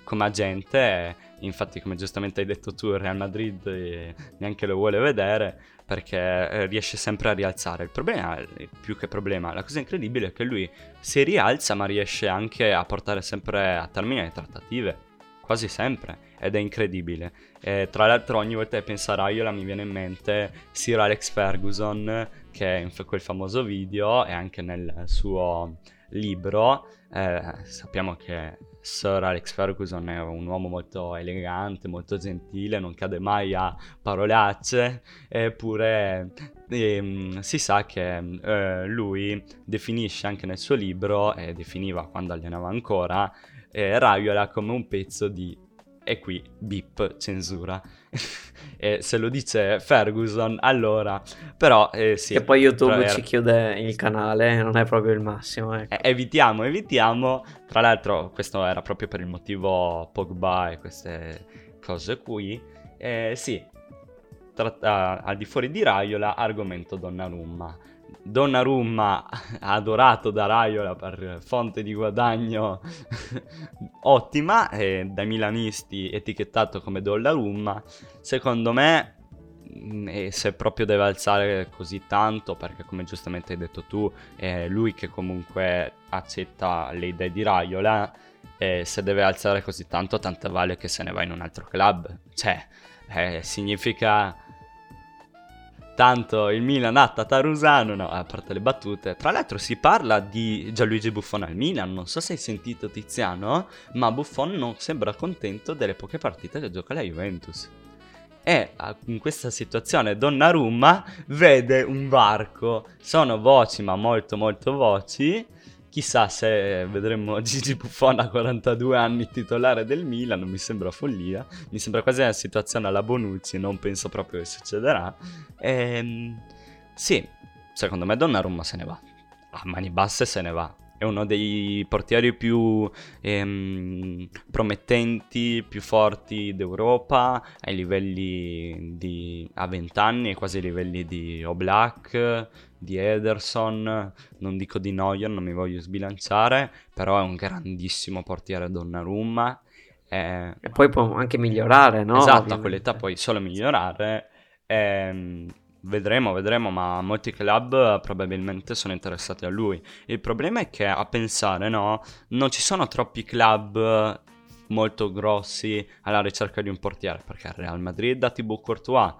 come agente. Infatti, come giustamente hai detto tu, il Real Madrid eh, neanche lo vuole vedere perché eh, riesce sempre a rialzare. Il problema, più che problema, la cosa incredibile è che lui si rialza, ma riesce anche a portare sempre a termine le trattative quasi sempre ed è incredibile. E, tra l'altro ogni volta che penso a Raiola mi viene in mente Sir Alex Ferguson che in quel famoso video e anche nel suo libro eh, sappiamo che Sir Alex Ferguson è un uomo molto elegante, molto gentile, non cade mai a parolacce, eppure eh, si sa che eh, lui definisce anche nel suo libro, e definiva quando allenava ancora, eh, Raiola come un pezzo di e qui bip censura. E se lo dice Ferguson allora però eh, sì. E poi YouTube ci chiude il canale non è proprio il massimo ecco. eh, evitiamo evitiamo. Tra l'altro questo era proprio per il motivo Pogba e queste cose qui. Eh, sì tratta, al di fuori di Raiola argomento Donnarumma Donnarumma adorato da Raiola per fonte di guadagno ottima e dai milanisti etichettato come Donnarumma secondo me mm, e se proprio deve alzare così tanto perché come giustamente hai detto tu è lui che comunque accetta le idee di Raiola e se deve alzare così tanto tanta vale che se ne va in un altro club. Cioè eh, significa Tanto il Milan ha Tatarusano, no, a parte le battute. Tra l'altro si parla di Gianluigi Buffon al Milan, non so se hai sentito Tiziano, ma Buffon non sembra contento delle poche partite che gioca la Juventus. E in questa situazione Donnarumma vede un varco, sono voci ma molto molto voci, Chissà se vedremo Gigi Buffon a 42 anni titolare del Milan, non mi sembra follia. Mi sembra quasi una situazione alla Bonucci, non penso proprio che succederà. Ehm, sì, secondo me Donnarumma se ne va. A mani basse se ne va è uno dei portieri più ehm, promettenti, più forti d'Europa, ai livelli di... a 20 anni, quasi ai livelli di Oblak, di Ederson, non dico di Neuer, non mi voglio sbilanciare, però è un grandissimo portiere Donnarumma. Eh, e poi può anche migliorare, no? Esatto, a quell'età puoi solo migliorare. Ehm, vedremo, vedremo, ma molti club eh, probabilmente sono interessati a lui. Il problema è che a pensare, no, non ci sono troppi club eh, molto grossi alla ricerca di un portiere, perché il Real Madrid ha Thibaut Courtois,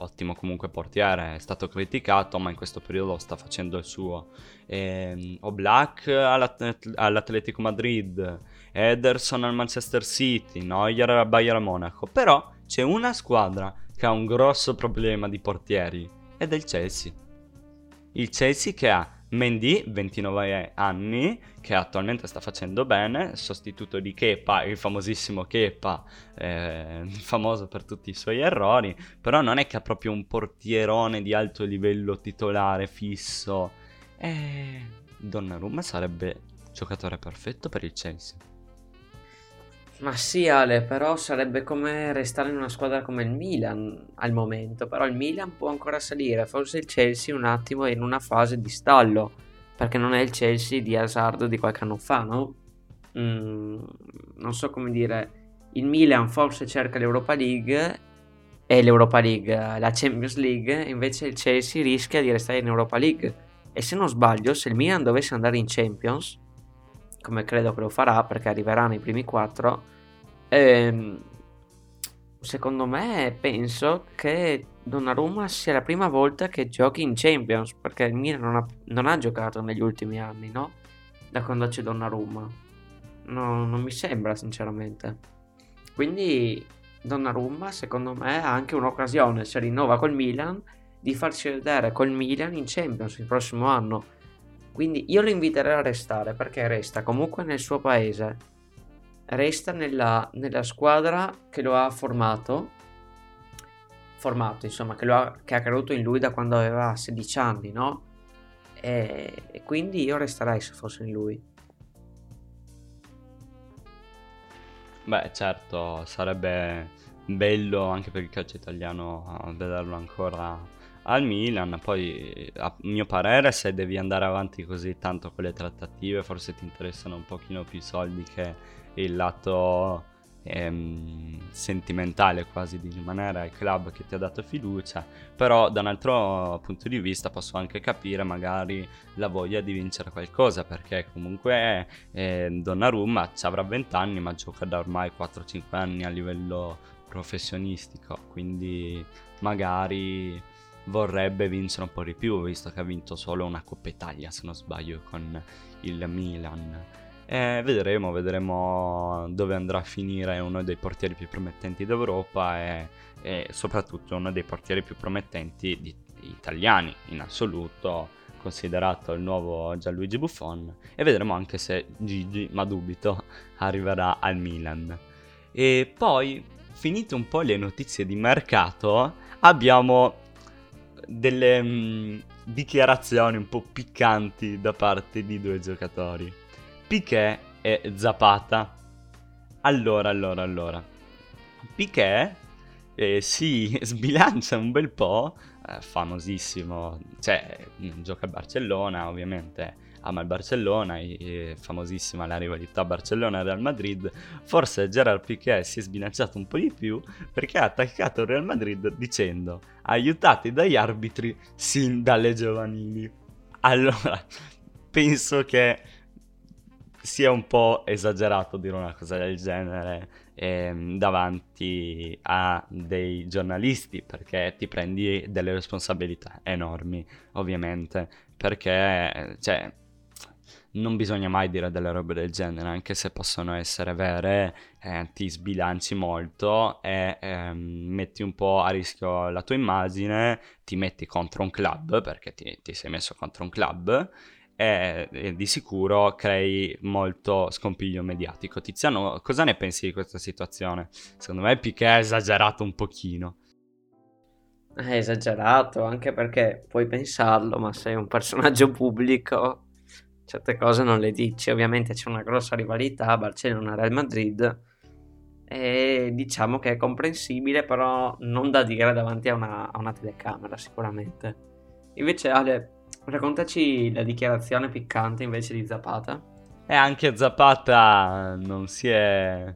ottimo comunque portiere, è stato criticato, ma in questo periodo sta facendo il suo. E, Oblak all'At- all'Atletico Madrid, Ederson al Manchester City, Neuer al Bayern Monaco, però c'è una squadra che ha un grosso problema di portieri ed è il Chelsea. Il Chelsea che ha Mendy, 29 anni, che attualmente sta facendo bene, sostituto di Kepa, il famosissimo Kepa, eh, famoso per tutti i suoi errori, però non è che ha proprio un portierone di alto livello titolare fisso. E Donnarumma sarebbe giocatore perfetto per il Chelsea. Ma sì, Ale, però sarebbe come restare in una squadra come il Milan al momento. Però il Milan può ancora salire. Forse il Chelsea un attimo è in una fase di stallo. Perché non è il Chelsea di Hazard di qualche anno fa, no? Mm, non so come dire. Il Milan forse cerca l'Europa League e l'Europa League, la Champions League, invece il Chelsea rischia di restare in Europa League. E se non sbaglio, se il Milan dovesse andare in Champions, come credo che lo farà perché arriverà nei primi quattro, ehm, secondo me penso che Donnarumma sia la prima volta che giochi in Champions, perché il Milan non ha, non ha giocato negli ultimi anni, no? Da quando c'è Donnarumma. No, non mi sembra, sinceramente. Quindi Donnarumma, secondo me, ha anche un'occasione, se rinnova col Milan, di farsi vedere col Milan in Champions il prossimo anno. Quindi io lo inviterei a restare perché resta comunque nel suo paese, resta nella, nella squadra che lo ha formato, formato insomma, che, ha, che, ha, creduto in lui da quando aveva 16 anni, no? E, e quindi io resterei se fossi in lui. Beh, certo, sarebbe bello anche per il calcio italiano vederlo ancora al Milan. Poi, a mio parere, se devi andare avanti così tanto con le trattative, forse ti interessano un pochino più i soldi che il lato ehm, sentimentale quasi di rimanere al club che ti ha dato fiducia. Però, da un altro punto di vista, posso anche capire magari la voglia di vincere qualcosa, perché comunque eh, Donnarumma ci avrà 20 anni, ma gioca da ormai 4-5 anni a livello professionistico, quindi magari vorrebbe vincere un po' di più, visto che ha vinto solo una Coppa Italia, se non sbaglio, con il Milan. E vedremo, vedremo dove andrà a finire uno dei portieri più promettenti d'Europa e, e soprattutto uno dei portieri più promettenti di italiani in assoluto, considerato il nuovo Gianluigi Buffon. E vedremo anche se Gigi, ma dubito, arriverà al Milan. E poi, finite un po' le notizie di mercato, abbiamo delle mh, mm, dichiarazioni un po' piccanti da parte di due giocatori. Piquet e Zapata. Allora, allora, allora. Piquet eh, si sbilancia un bel po', eh, famosissimo, cioè gioca a Barcellona ovviamente ama il Barcellona, è famosissima la rivalità Barcellona-Real Madrid, forse Gerard Piquet si è sbilanciato un po' di più perché ha attaccato il Real Madrid dicendo aiutati dagli arbitri sin dalle giovanili. Allora, penso che sia un po' esagerato dire una cosa del genere ehm, davanti a dei giornalisti perché ti prendi delle responsabilità enormi ovviamente perché cioè non bisogna mai dire delle robe del genere, anche se possono essere vere, eh, ti sbilanci molto e ehm, metti un po' a rischio la tua immagine, ti metti contro un club, perché ti, ti sei messo contro un club, e, e, di sicuro crei molto scompiglio mediatico. Tiziano, cosa ne pensi di questa situazione? Secondo me Piquet ha esagerato un pochino. È esagerato, anche perché puoi pensarlo, ma sei un personaggio pubblico certe cose non le dici. Ovviamente c'è una grossa rivalità Barcellona-Real Madrid e diciamo che è comprensibile, però non da dire davanti a una, a una telecamera sicuramente. Invece Ale, raccontaci la dichiarazione piccante invece di Zapata. E anche Zapata non si è,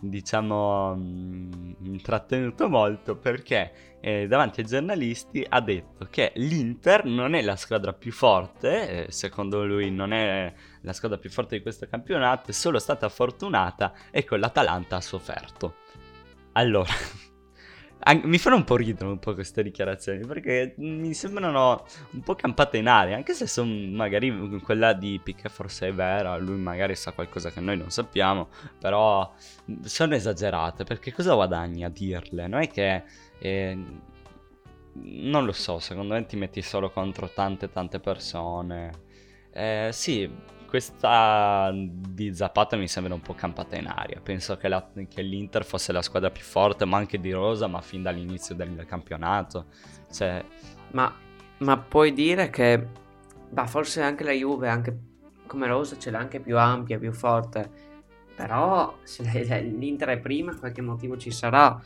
diciamo, mm, intrattenuto molto perché eh, davanti ai giornalisti ha detto che l'Inter non è la squadra più forte, eh, secondo lui non è la squadra più forte di questo campionato, è solo stata fortunata e con l'Atalanta ha sofferto. Allora, mi fanno un po' ridere un po' queste dichiarazioni perché mi sembrano un po' campate in aria, anche se sono magari quella di Piquet forse è vera, lui magari sa qualcosa che noi non sappiamo, però sono esagerate perché cosa guadagni a dirle? Non è che... Eh, non lo so, secondo me ti metti solo contro tante tante persone. Eh, sì, questa di Zapata mi sembra un po' campata in aria. Penso che, la, che, l'Inter fosse la squadra più forte, ma anche di Rosa, ma fin dall'inizio del campionato. Cioè... Ma, ma puoi dire che bah, forse anche la Juve, anche come Rosa, ce l'ha anche più ampia, più forte. Però se l'Inter è prima, qualche motivo ci sarà.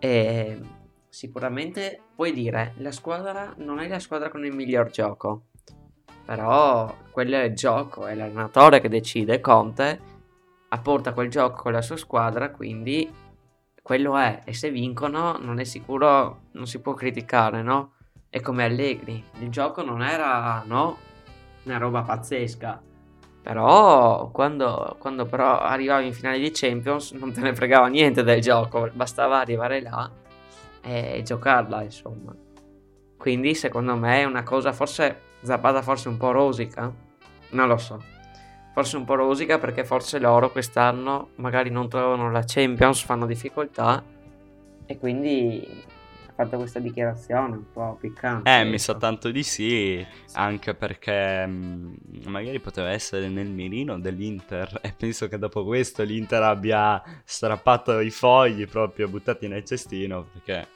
E sicuramente puoi dire la squadra non è la squadra con il miglior gioco. Però quello è il gioco, è l'allenatore che decide, Conte apporta quel gioco con la sua squadra, quindi quello è, e se vincono non è sicuro, non si può criticare, no? È come Allegri, il gioco non era, no, una roba pazzesca, però quando, quando però arrivavi in finale di Champions non te ne fregava niente del gioco, bastava arrivare là e giocarla, insomma. Quindi secondo me è una cosa forse Zapata forse un po' rosica? Non lo so. Forse un po' rosica perché forse loro quest'anno magari non trovano la Champions, fanno difficoltà e quindi fatto questa dichiarazione un po' piccante. Eh, mi sa tanto di sì, anche perché mh, magari poteva essere nel mirino dell'Inter e penso che dopo questo l'Inter abbia strappato i fogli proprio buttati nel cestino perché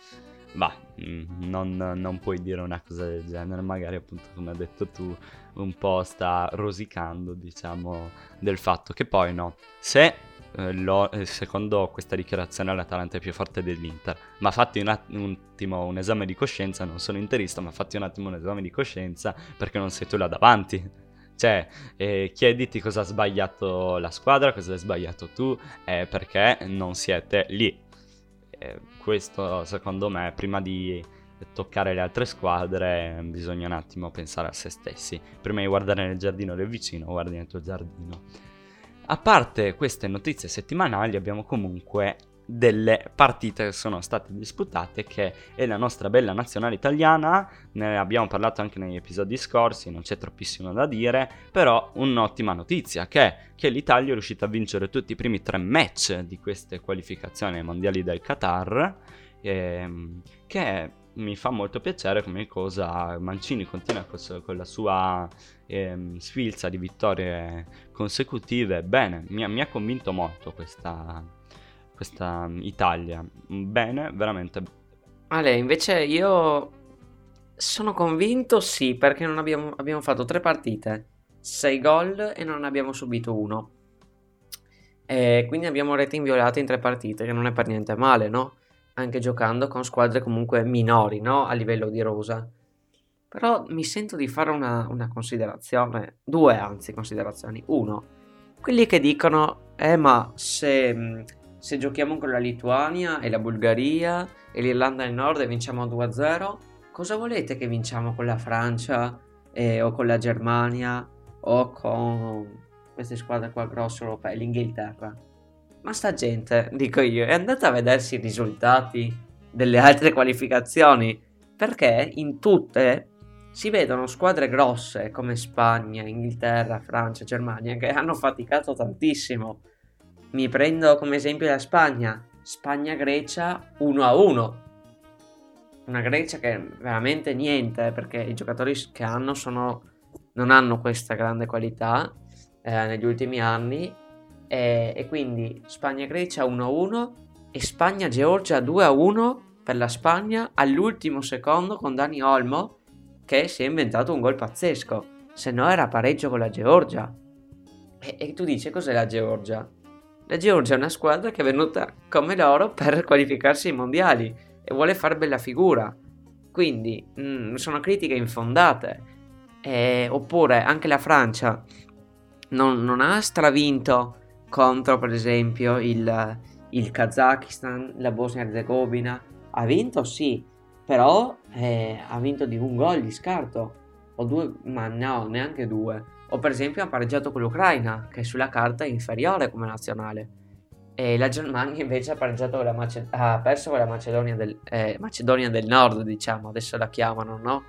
bah, mm, non, non, puoi dire una cosa del genere, magari appunto come hai detto tu, un po' sta rosicando, diciamo, del fatto che poi no, se eh, eh, secondo questa dichiarazione l'Atalanta è più forte dell'Inter, ma fatti un, att- un, attimo un esame di coscienza, non sono interista, ma fatti un attimo un esame di coscienza perché non sei tu là davanti. Cioè, eh, chiediti cosa ha sbagliato la squadra, cosa hai sbagliato tu, eh, perché non siete lì questo secondo me prima di toccare le altre squadre bisogna un attimo pensare a se stessi. Prima di guardare nel giardino del vicino, guardi nel tuo giardino. A parte queste notizie settimanali abbiamo comunque delle partite che sono state disputate che è la nostra bella nazionale italiana. Ne abbiamo parlato anche negli episodi scorsi non c'è troppissimo da dire però un'ottima notizia che che l'Italia è riuscita a vincere tutti i primi tre match di queste qualificazioni mondiali del Qatar ehm, che mi fa molto piacere come cosa Mancini continua con la sua ehm, sfilza di vittorie consecutive bene mi, mi ha convinto molto questa questa mm, Italia. Bene, veramente. Ale, invece io sono convinto sì, perché abbiamo, abbiamo fatto tre partite, sei gol e non abbiamo subito uno. E quindi abbiamo rete inviolate in tre partite, che non è per niente male, no? Anche giocando con squadre comunque minori, no? A livello di rosa. Però mi sento di fare una, una considerazione, due anzi considerazioni. Uno, quelli che dicono, eh ma se se giochiamo con la Lituania e la Bulgaria e l'Irlanda del Nord e vinciamo 2-0, cosa volete che vinciamo con la Francia eh, o con la Germania o con queste squadre qua grosse europee, l'Inghilterra? Ma sta gente, dico io, è andata a vedersi i risultati delle altre qualificazioni perché in tutte si vedono squadre grosse come Spagna, Inghilterra, Francia, Germania che hanno faticato tantissimo mi prendo come esempio la Spagna. Spagna-Grecia 1-1. Una Grecia che veramente niente perché i giocatori che hanno sono, non hanno questa grande qualità eh, negli ultimi anni e, e quindi Spagna-Grecia 1-1 e Spagna-Georgia 2-1 per la Spagna all'ultimo secondo con Dani Olmo che si è inventato un gol pazzesco se no era pareggio con la Georgia e, e tu dici cos'è la Georgia? La Georgia è una squadra che è venuta come loro per qualificarsi ai mondiali e vuole fare bella figura. Quindi mh, mm, sono critiche infondate. Eh, oppure anche la Francia non, non, ha stravinto contro, per esempio, il, il Kazakistan, la Bosnia-Herzegovina. Ha vinto sì, Però eh, ha vinto di un gol di scarto. O due, ma no, neanche due. O per esempio ha pareggiato con l'Ucraina, che sulla carta è inferiore come nazionale. E la Germania invece ha, pareggiato con la Mace- ha perso con la Macedonia del, eh, Macedonia del Nord, diciamo, adesso la chiamano, no?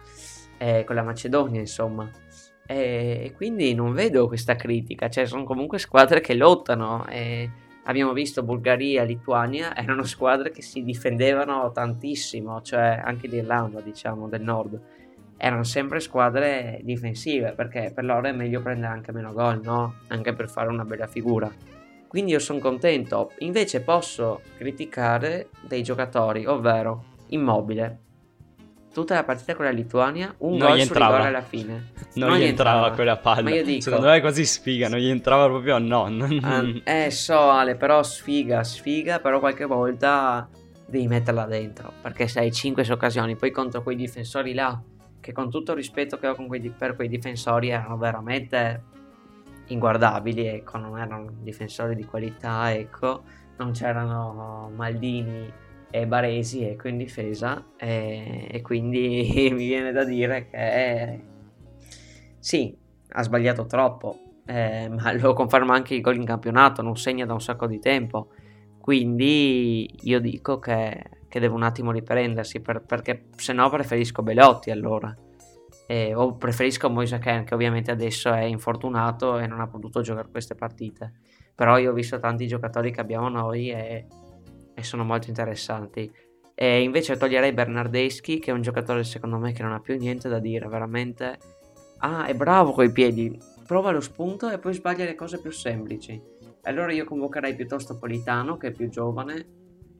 Eh, con la Macedonia, insomma. E, quindi non vedo questa critica, cioè sono comunque squadre che lottano. Abbiamo visto Bulgaria Lituania, erano squadre che si difendevano tantissimo, cioè anche l'Irlanda, diciamo, del nord. Erano sempre squadre difensive perché per loro è meglio prendere anche meno gol, no? Anche per fare una bella figura. Quindi io sono contento. Invece posso criticare dei giocatori, ovvero Immobile. Tutta la partita con la Lituania, un Non gol gli su entrava. rigore alla fine. Non, gli entrava quella palla. Ma io dico- Secondo me è quasi sfiga, non gli entrava proprio no. non- Ah, eh, so Ale, però sfiga, sfiga, però qualche volta devi metterla dentro, perché se hai 5 occasioni, poi contro quei difensori là, che con tutto il rispetto che ho con quei per quei difensori erano veramente inguardabili, ecco, non erano difensori di qualità, ecco, non c'erano Maldini e Baresi, ecco, in difesa, e, e quindi mi viene da dire che sì, ha sbagliato troppo, eh, ma lo conferma anche il gol in campionato, non segna da un sacco di tempo. Quindi io dico che, che deve un attimo riprendersi per- perché se no preferisco Belotti allora. Eh, o preferisco Moise Ken che ovviamente adesso è infortunato e non ha potuto giocare queste partite. Però io ho visto tanti giocatori che abbiamo noi e, e sono molto interessanti. E invece toglierei Bernardeschi che è un giocatore secondo me che non ha più niente da dire, veramente Ah, è bravo coi piedi. Prova lo spunto e poi sbaglia le cose più semplici. Allora io convocherei piuttosto Politano, che è più giovane,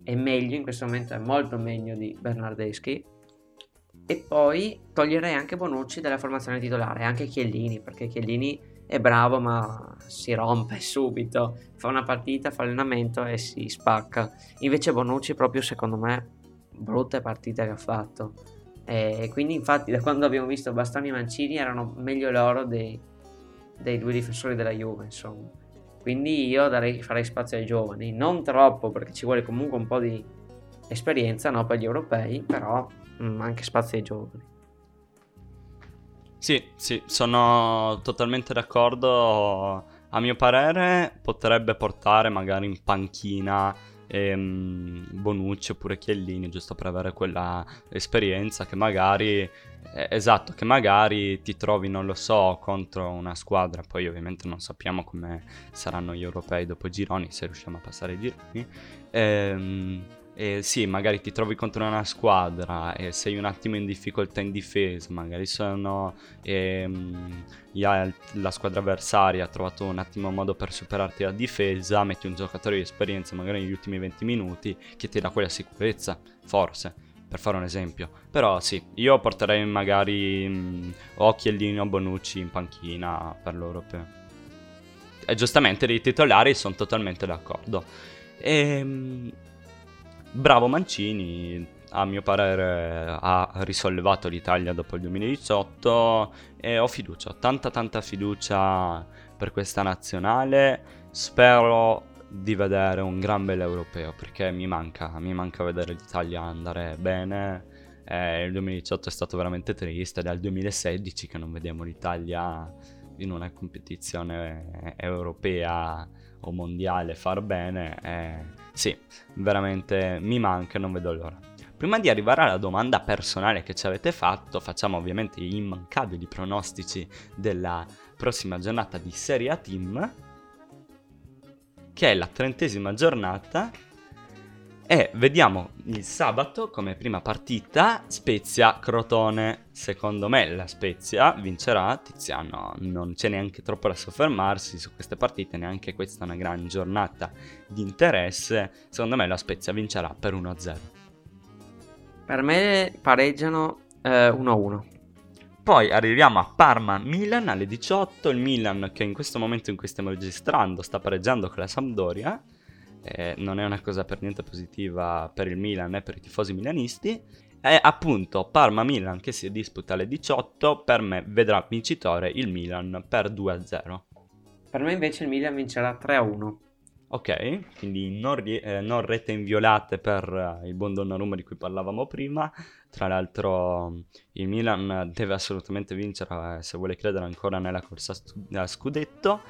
è meglio, in questo momento è molto meglio di Bernardeschi. E poi toglierei anche Bonucci dalla formazione titolare, anche Chiellini, perché Chiellini è bravo ma si rompe subito. Fa una partita, fa allenamento e si spacca. Invece Bonucci proprio secondo me brutte partite che ha fatto. E quindi infatti da quando abbiamo visto Bastoni e Mancini erano meglio loro dei, dei due difensori della Juve, insomma. Quindi io darei, farei spazio ai giovani, non troppo perché ci vuole comunque un po' di esperienza no, per gli europei, però mm, anche spazio ai giovani. Sì, sì, sono totalmente d'accordo. A mio parere potrebbe portare magari in panchina ehm, Bonucci oppure Chiellini, giusto per avere quella esperienza che magari, eh, esatto, che magari ti trovi, non lo so, contro una squadra, poi ovviamente non sappiamo come saranno gli europei dopo i gironi, se riusciamo a passare i gironi. Ehm, e sì, magari ti trovi contro una squadra e sei un attimo in difficoltà in difesa, magari sono ehm, la squadra avversaria ha trovato un attimo modo per superarti la difesa, metti un giocatore di esperienza magari negli ultimi 20 minuti che ti dà quella sicurezza, forse, per fare un esempio. Però sì, io porterei magari mh, o Chiellini o Bonucci in panchina per l'Europeo. E giustamente dei titolari sono totalmente d'accordo. Ehm... Bravo Mancini, a mio parere ha risollevato l'Italia dopo il 2018 e ho fiducia, tanta tanta fiducia per questa nazionale. Spero di vedere un gran bel europeo perché mi manca, mi manca vedere l'Italia andare bene. Eh, il 2018 è stato veramente triste, è dal 2016 che non vediamo l'Italia in una competizione europea o mondiale far bene. Eh, sì, veramente mi manca, non vedo l'ora. Prima di arrivare alla domanda personale che ci avete fatto, facciamo ovviamente gli immancabili pronostici della prossima giornata di Serie A Team, che è la trentesima giornata. E vediamo il sabato come prima partita Spezia-Crotone. Secondo me la Spezia vincerà. Tiziano non c'è neanche troppo da soffermarsi su queste partite, neanche questa è una gran giornata di interesse. Secondo me la Spezia vincerà per 1-0. Per me pareggiano eh, 1-1. Poi arriviamo a Parma-Milan alle 18. Il Milan, che in questo momento in cui stiamo registrando, sta pareggiando con la Sampdoria. Eh, non è una cosa per niente positiva per il Milan né per i tifosi milanisti. E appunto Parma-Milan che si disputa alle 18. Per me vedrà vincitore il Milan per 2-0. Per me invece il Milan vincerà 3-1. Ok, quindi non, rie- eh, non rete inviolate per eh, il buon Donnarumma di cui parlavamo prima. Tra l'altro il Milan deve assolutamente vincere eh, se vuole credere ancora nella corsa stu- a scudetto.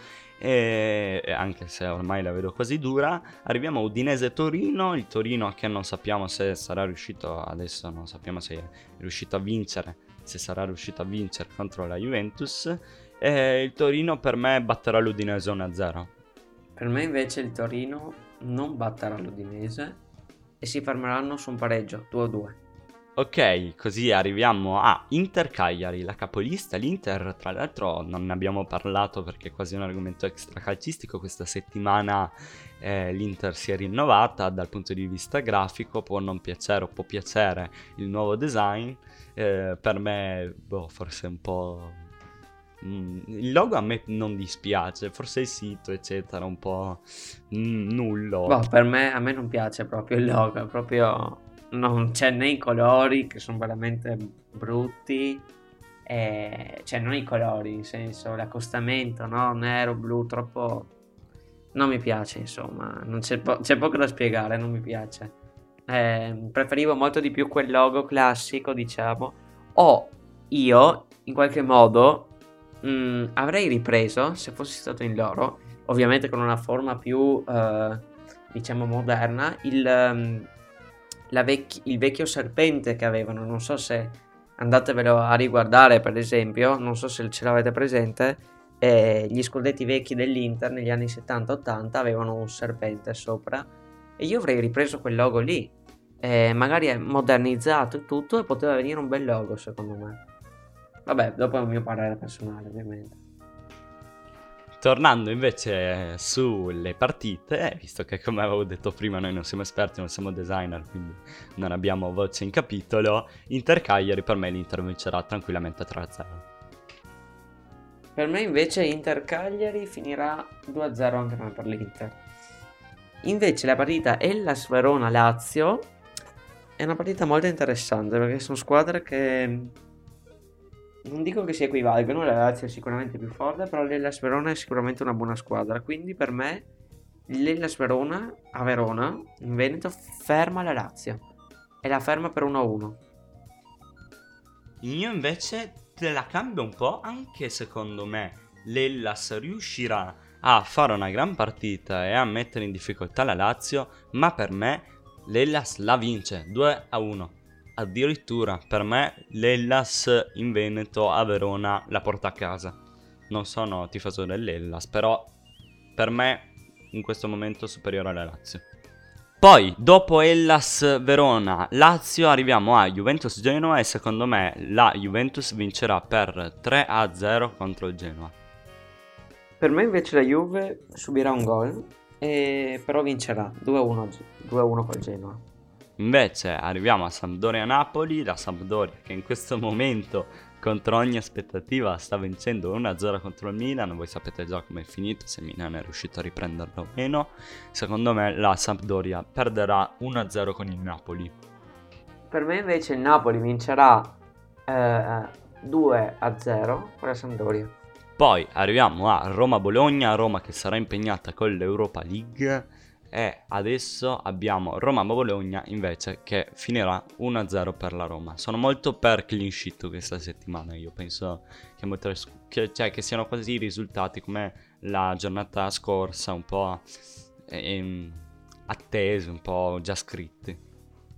E anche se ormai la vedo quasi dura, arriviamo a Udinese-Torino. Il Torino che non sappiamo se sarà riuscito, adesso non sappiamo se è riuscito a vincere, se sarà riuscito a vincere contro la Juventus. E il Torino per me batterà l'Udinese 1-0. Per me invece il Torino non batterà l'Udinese e si fermeranno su un pareggio 2-2. Ok, così arriviamo a Inter Cagliari, la capolista. L'Inter, tra l'altro, non ne abbiamo parlato perché è quasi un argomento extracalcistico. Questa settimana eh, l'Inter si è rinnovata dal punto di vista grafico. Può non piacere o può piacere il nuovo design. Eh, per me, boh, forse un po'. mm, il logo a me non dispiace, forse il sito, eccetera, un po' mm, nullo. Boh, per me, a me non piace proprio il logo, è proprio non c'è né i colori che sono veramente brutti, e... cioè non i colori, in senso l'accostamento, no? Nero, blu, troppo... Non mi piace, insomma, c'è, po- c'è poco da spiegare, non mi piace. Eh, preferivo molto di più quel logo classico, diciamo. O io, in qualche modo, mh, avrei ripreso, se fossi stato in loro, ovviamente con una forma più, eh, diciamo, moderna, il, la vecchi- il vecchio serpente che avevano. Non so se andatevelo a riguardare, per esempio, non so se ce l'avete presente. eh, gli scudetti vecchi dell'Inter negli anni 70-80 avevano un serpente sopra e io avrei ripreso quel logo lì. eh, magari modernizzato tutto e poteva venire un bel logo secondo me. Vabbè, dopo è un mio parere personale, ovviamente. Tornando invece sulle partite, visto che come avevo detto prima noi non siamo esperti, non siamo designer, quindi non abbiamo voce in capitolo, Inter Cagliari per me l'Inter vincerà tranquillamente 3-0. Per me invece Inter Cagliari finirà 2-0 anche per l'Inter. Invece la partita Hellas Verona Lazio è una partita molto interessante perché sono squadre che non dico che si equivalgono, la Lazio è sicuramente più forte, però l'Hellas Verona è sicuramente una buona squadra, quindi per me l'Hellas Verona a Verona in Veneto ferma la Lazio e la ferma per 1-1. Io invece te la cambio un po', anche secondo me l'Ellas riuscirà a fare una gran partita e a mettere in difficoltà la Lazio, ma per me l'Ellas la vince 2-1. Addirittura per me l'Ellas in Veneto a Verona la porta a casa. Non sono tifoso dell'Ellas, però per me in questo momento superiore alla Lazio. Poi, dopo Hellas Verona, Lazio, arriviamo a Juventus Genoa e secondo me la Juventus vincerà per 3-0 contro il Genoa. Per me invece la Juve subirà un gol, e però vincerà 2-1, 2-1 col Genoa. Invece arriviamo a Sampdoria-Napoli, la Sampdoria che in questo momento contro ogni aspettativa sta vincendo 1-0 contro il Milan, voi sapete già com'è finito, se il Milan è riuscito a riprenderlo o meno. Secondo me la Sampdoria perderà 1-0 con il Napoli. Per me invece il Napoli vincerà eh, 2-0 con la Sampdoria. Poi arriviamo a Roma-Bologna, Roma che sarà impegnata con l'Europa League e adesso abbiamo Roma-Bologna invece che finirà 1-0 per la Roma. Sono molto per clean sheet questa settimana, io penso che, scu- che- cioè, che siano quasi i risultati come la giornata scorsa, un po' ehm, attesi, un po' già scritti.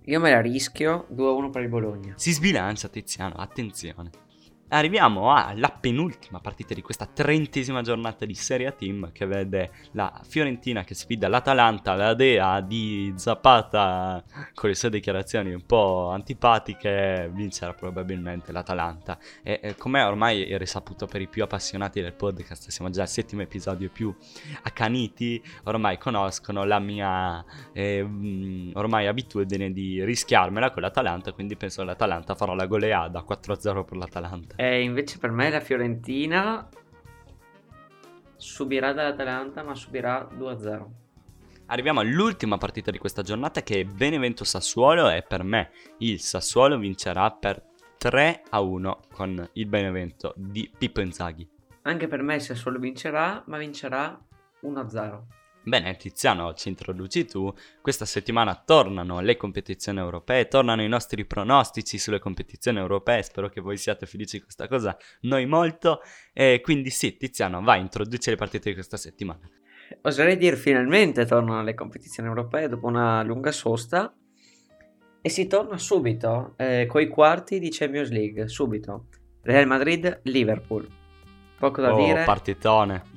Io me la rischio 2-1 per il Bologna. Si sbilancia Tiziano, attenzione. Arriviamo alla penultima partita di questa trentesima giornata di Serie A Team che vede la Fiorentina che sfida l'Atalanta, la dea di Zapata con le sue dichiarazioni un po' antipatiche vincerà probabilmente l'Atalanta e, e come ormai è risaputo per i più appassionati del podcast, siamo già al settimo episodio più accaniti, ormai conoscono la mia eh, ormai abitudine di rischiarmela con l'Atalanta, quindi penso che l'Atalanta farà la goleada 4-0 per l'Atalanta. E invece per me la Fiorentina subirà dall'Atalanta ma subirà 2-0. Arriviamo all'ultima partita di questa giornata che è Benevento-Sassuolo e per me il Sassuolo vincerà per 3-1 con il Benevento di Pippo Inzaghi. Anche per me il Sassuolo vincerà, ma vincerà 1-0. Bene, Tiziano, ci introduci tu. Questa settimana tornano le competizioni europee, tornano i nostri pronostici sulle competizioni europee. Spero che voi siate felici di questa cosa, noi molto. E quindi sì, Tiziano, vai, introduci le partite di questa settimana. Oserei dire finalmente tornano le competizioni europee dopo una lunga sosta. E si torna subito, eh, coi quarti di Champions League, subito. Real Madrid-Liverpool. Poco da oh, dire. partitone.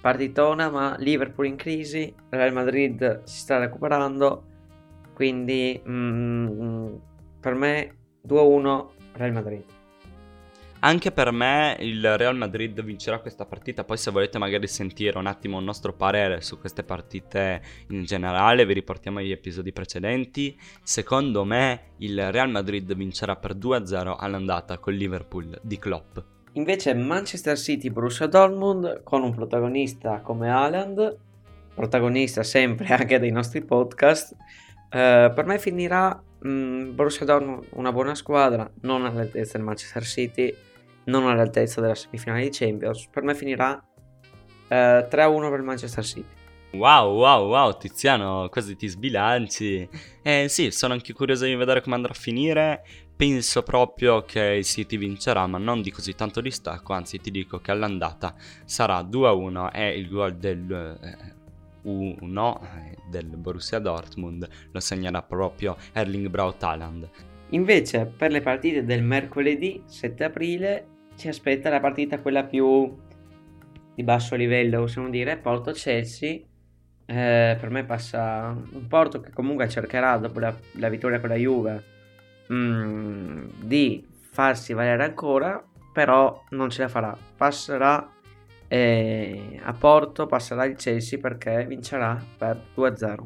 Partitona, ma Liverpool in crisi, Real Madrid si sta recuperando, quindi mm, per me 2-1 Real Madrid. Anche per me il Real Madrid vincerà questa partita, poi se volete magari sentire un attimo il nostro parere su queste partite in generale, vi riportiamo agli episodi precedenti. Secondo me il Real Madrid vincerà per 2-0 all'andata con Liverpool di Klopp. Invece Manchester City Borussia Dortmund con un protagonista come Haaland, protagonista sempre anche dei nostri podcast, eh, per me finirà mh, Borussia Dortmund una buona squadra, non all'altezza del Manchester City, non all'altezza della semifinale di Champions, per me finirà eh, 3-1 per Manchester City. Wow, wow, wow, Tiziano, quasi ti sbilanci. Eh sì, sono anche curioso di vedere come andrà a finire. Penso proprio che il City vincerà, ma non di così tanto distacco, anzi ti dico che all'andata sarà 2-1 e il gol del eh, 1 del Borussia Dortmund lo segnerà proprio Erling Braut Haaland. Invece per le partite del mercoledì 7 aprile ci aspetta la partita quella più di basso livello, possiamo dire, Porto-Chelsea. Eh, per me passa un Porto che comunque cercherà dopo la, la vittoria con la Juve mm, di farsi valere ancora, però non ce la farà. Passerà eh, a Porto, passerà il Chelsea perché vincerà per 2-0.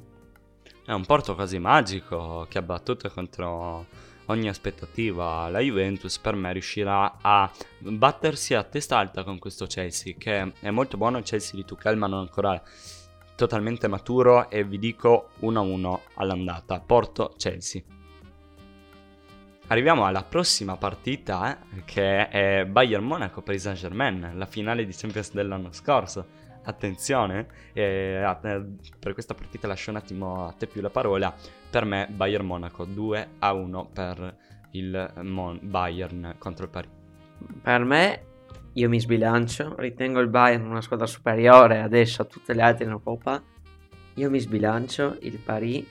È un Porto quasi magico che ha battuto contro ogni aspettativa la Juventus per me riuscirà a battersi a testa alta con questo Chelsea che è molto buono il Chelsea di Tuchel ma non ancora totalmente maturo e vi dico 1-1 all'andata Porto-Chelsea Arriviamo alla prossima partita eh, che è Bayern Monaco per il Saint Germain, la finale di Champions dell'anno scorso. Attenzione, eh, per questa partita lascio un attimo a te più la parola. Per me Bayern Monaco 2 a 1 per il Mon- Bayern contro il Paris. Per me, io mi sbilancio, ritengo il Bayern una squadra superiore adesso a tutte le altre in Europa. Io mi sbilancio, il Paris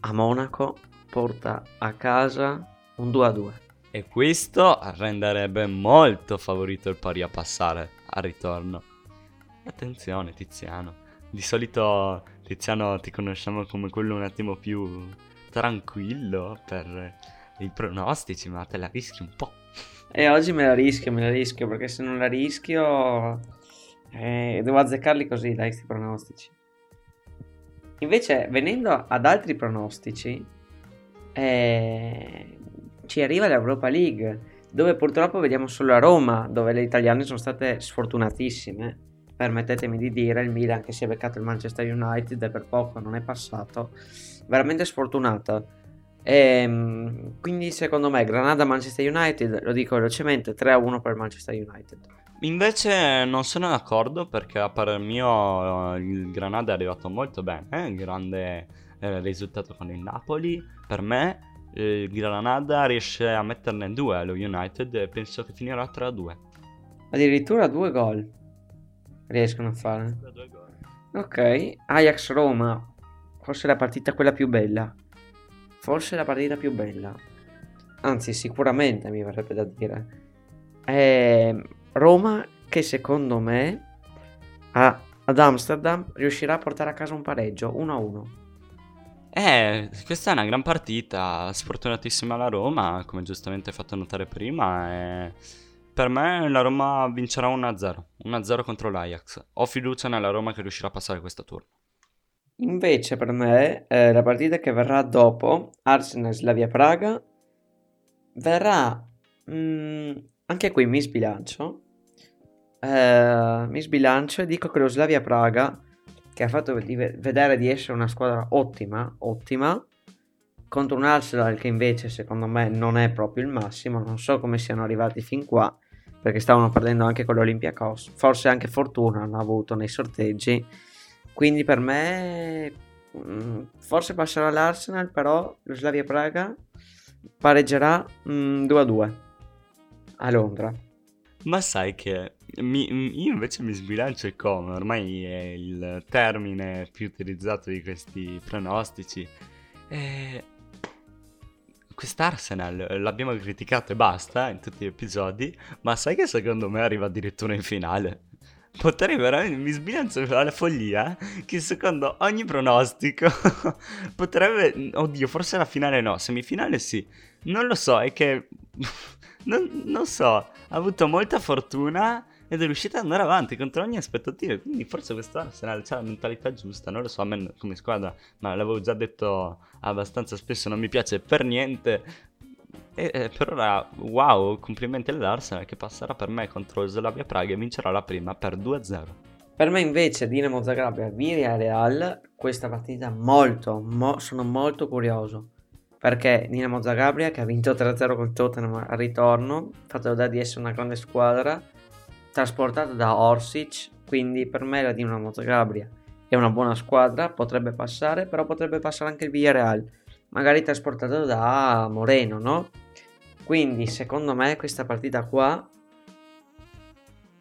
a Monaco porta a casa un 2 a 2. E questo renderebbe molto favorito il Paris a passare al ritorno. Attenzione Tiziano. Di solito Tiziano ti conosciamo come quello un attimo più tranquillo per i pronostici, ma te la rischi un po'. E oggi me la rischio, me la rischio, perché se non la rischio eh, devo azzeccarli così, dai, questi pronostici. Invece, venendo ad altri pronostici, eh, ci arriva l'Europa League, dove purtroppo vediamo solo a Roma, dove le italiane sono state sfortunatissime. Permettetemi di dire, il Milan che si è beccato il Manchester United e per poco non è passato, veramente sfortunata. E, ehm, quindi secondo me Granada-Manchester United, lo dico velocemente, 3-1 per Manchester United. Invece non sono d'accordo perché a parer mio il Granada è arrivato molto bene, eh? grande eh, risultato con il Napoli. Per me il Granada riesce a metterne due allo United e penso che finirà 3-2. Addirittura due gol riescono a fare. Ok, Ajax Roma, forse la partita quella più bella. Forse la partita più bella. Anzi, sicuramente mi verrebbe da dire. È Roma che secondo me a, ad Amsterdam riuscirà a portare a casa un pareggio 1-1. Eh, questa è una gran partita, sfortunatissima la Roma, come giustamente hai fatto notare prima. E per me la Roma vincerà 1-0, 1-0 contro l'Ajax. Ho fiducia nella Roma che riuscirà a passare questo turno. Invece per me eh, la partita che verrà dopo, Arsenal-Slavia Praga, verrà... Mm, anche qui mi sbilancio. Eh, mi sbilancio e dico che lo Slavia Praga che ha fatto vedere di essere una squadra ottima, ottima, contro un Arsenal che invece secondo me non è proprio il massimo, non so come siano arrivati fin qua, perché stavano perdendo anche con l'Olympiacos, forse anche fortuna hanno avuto nei sorteggi, Quindi per me mm, forse passerà l'Arsenal, però lo Slavia Praga pareggerà mm, 2-2 a Londra. Ma sai che mi- io invece mi sbilancio e come, ormai è il termine più utilizzato di questi pronostici. E... Quest'Arsenal l'abbiamo criticato e basta in tutti gli episodi, ma sai che secondo me arriva addirittura in finale? Potrei veramente, mi sbilancio alla follia che secondo ogni pronostico potrebbe, oddio, forse la finale no, semifinale sì, non lo so, è che, non, non so, ha avuto molta fortuna ed è riuscita ad andare avanti contro ogni aspettativa. Quindi forse quest'Arsenal ha la mentalità giusta. Non lo so, a me come squadra, ma l'avevo già detto abbastanza spesso, non mi piace per niente. E, e per ora, wow, complimenti all'Arsenal che passerà per me contro Slavia Praga e vincerà la prima per 2-0. Per me invece Dinamo Zagabria Real questa partita molto, mo- sono molto curioso. Perché Dinamo Zagabria che ha vinto 3-0 con Tottenham al ritorno, fatto vedere di essere una grande squadra, trasportata da Orsic, quindi per me la Dinamo Zagabria è una buona squadra, potrebbe passare, però potrebbe passare anche il Villarreal, magari trasportato da Moreno, no? Quindi secondo me questa partita qua,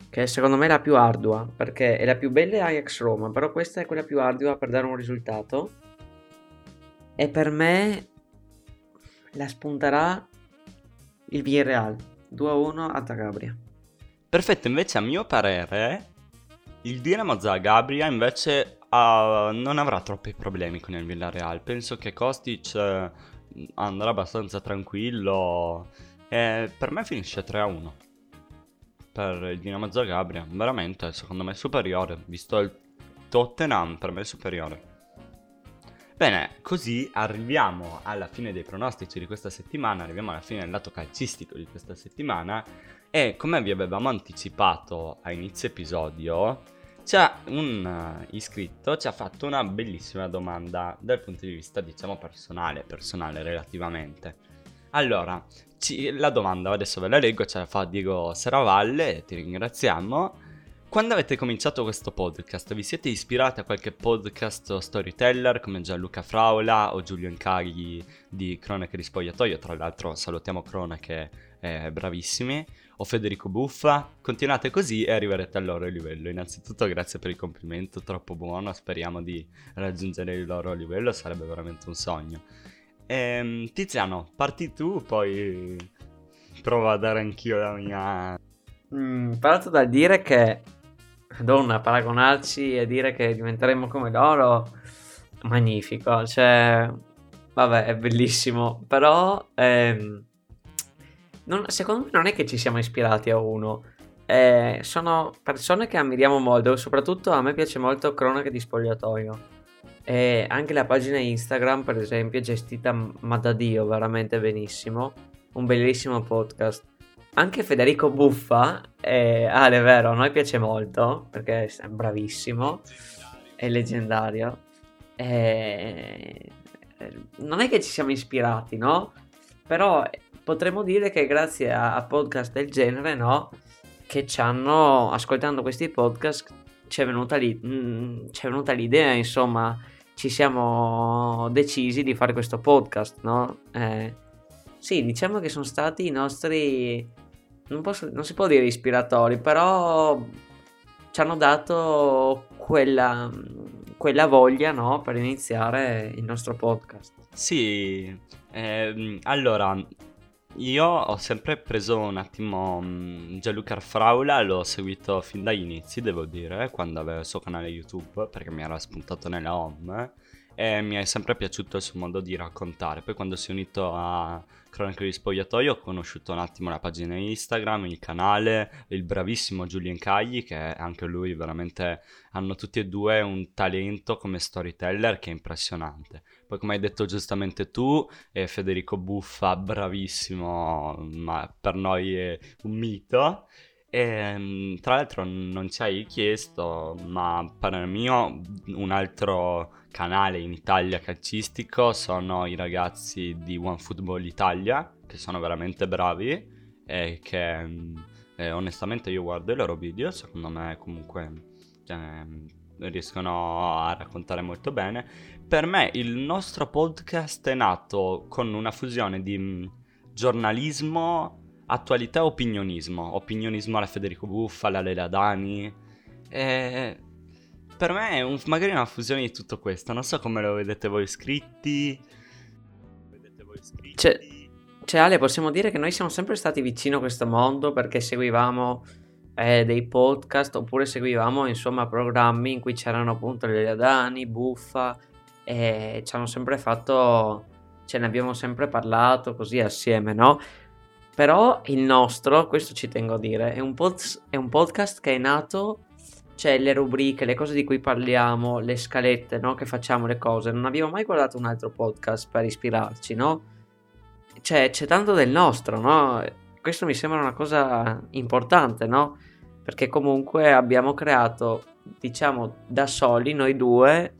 che secondo me è la più ardua, perché è la più bella è Ajax Roma, però questa è quella più ardua per dare un risultato. E per me la spunterà il Villarreal 2-1 a Zagabria. Perfetto, invece a mio parere il Dinamo Zagabria invece ha- non avrà troppi problemi con il Villarreal. Penso che Kostic eh, andrà abbastanza tranquillo e per me finisce 3-1 per il Dinamo Zagabria. Veramente, secondo me superiore, visto il Tottenham, per me è superiore. Bene, così arriviamo alla fine dei pronostici di questa settimana, arriviamo alla fine del lato calcistico di questa settimana e come vi avevamo anticipato a inizio episodio, un uh, iscritto ci ha fatto una bellissima domanda dal punto di vista, diciamo, personale, personale relativamente. Allora, ci, la domanda adesso ve la leggo, ce la fa Diego Seravalle, ti ringraziamo. Quando avete cominciato questo podcast, vi siete ispirati a qualche podcast o storyteller come Gianluca Fraula o Giulio Incagli di Cronache di Spogliatoio? Tra l'altro salutiamo Cronache, eh, bravissimi. O Federico Buffa. Continuate così e arriverete al loro livello. Innanzitutto grazie per il complimento, troppo buono. Speriamo di raggiungere il loro livello, sarebbe veramente un sogno. Ehm, Tiziano, parti tu, poi provo a dare anch'io la mia... Mm, parto dal dire che Madonna, paragonarci e dire che diventeremo come loro, magnifico, cioè, vabbè, è bellissimo, però ehm, non- secondo me non è che ci siamo ispirati a uno, eh, sono persone che ammiriamo molto, soprattutto a me piace molto Cronache di Spogliatoio. E anche la pagina Instagram, per esempio, è gestita ma da Dio veramente benissimo. Un bellissimo podcast. Anche Federico Buffa, eh, ah, è vero, a noi piace molto perché è bravissimo, è leggendario. Eh, non è che ci siamo ispirati, no? Però potremmo dire che grazie a, a podcast del genere, no? Che ci hanno, ascoltando questi podcast, ci è venuta, lì, mm, ci venuta l'idea, insomma, ci siamo decisi di fare questo podcast, no? Eh, sì, diciamo che sono stati i nostri, non, posso- non si può dire ispiratori, però ci hanno dato quella, quella voglia, no? Per iniziare il nostro podcast. Sì, ehm, allora, io ho sempre preso un attimo mm, Gianluca Fraula, l'ho seguito fin dagli inizi, devo dire, quando aveva il suo canale YouTube, perché mi era spuntato nella home, e mi è sempre piaciuto il suo modo di raccontare. Poi quando si è unito a Cronache di Spogliatoio ho conosciuto un attimo la pagina Instagram, il canale, il bravissimo Giulien Cagli, che anche lui veramente hanno tutti e due un talento come storyteller che è impressionante. Poi come hai detto giustamente tu, eh, Federico Buffa, bravissimo, ma per noi è un mito. E, mm, tra l'altro non ci hai chiesto, ma per mio un altro canale in Italia calcistico sono i ragazzi di OneFootball Italia, che sono veramente bravi e che mm, eh, onestamente io guardo i loro video, secondo me comunque cioè, riescono a raccontare molto bene. Per me il nostro podcast è nato con una fusione di mh, giornalismo, attualità e opinionismo. Opinionismo alla Federico Buffa, alla Lela Dani. E per me è un- magari una fusione di tutto questo. Non so come lo vedete voi scritti. Vedete. Cioè- Cioè, Ale, possiamo dire che noi siamo sempre stati vicino a questo mondo perché seguivamo eh, dei podcast oppure seguivamo, insomma, programmi in cui c'erano appunto le Dani, Buffa e ci hanno sempre fatto, ce ne abbiamo sempre parlato così assieme, no? Però il nostro, questo ci tengo a dire, è un, pod- è un podcast che è nato, cioè le rubriche, le cose di cui parliamo, le scalette, no? Che facciamo le cose. Non abbiamo mai guardato un altro podcast per ispirarci, no? Cioè, c'è tanto del nostro, no? Questo mi sembra una cosa importante, no? Perché comunque abbiamo creato, diciamo, da soli, noi due,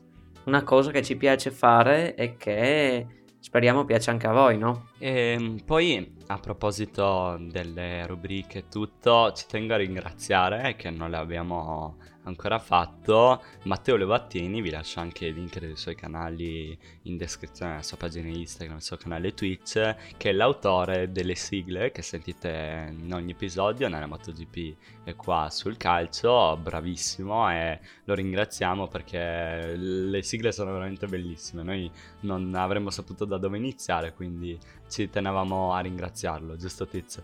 una cosa che ci piace fare e che speriamo piace anche a voi, no? E Ehm, poi a proposito delle rubriche e tutto, ci tengo a ringraziare che non le abbiamo ancora fatto. Matteo Levattini, vi lascio anche il link dei suoi canali in descrizione, la sua pagina Instagram, il suo canale Twitch, che è l'autore delle sigle che sentite in ogni episodio nella MotoGP e qua sul calcio, bravissimo e lo ringraziamo perché le sigle sono veramente bellissime. Noi non avremmo saputo da dove iniziare, quindi ci tenevamo a ringraziarlo, giusto Tizio?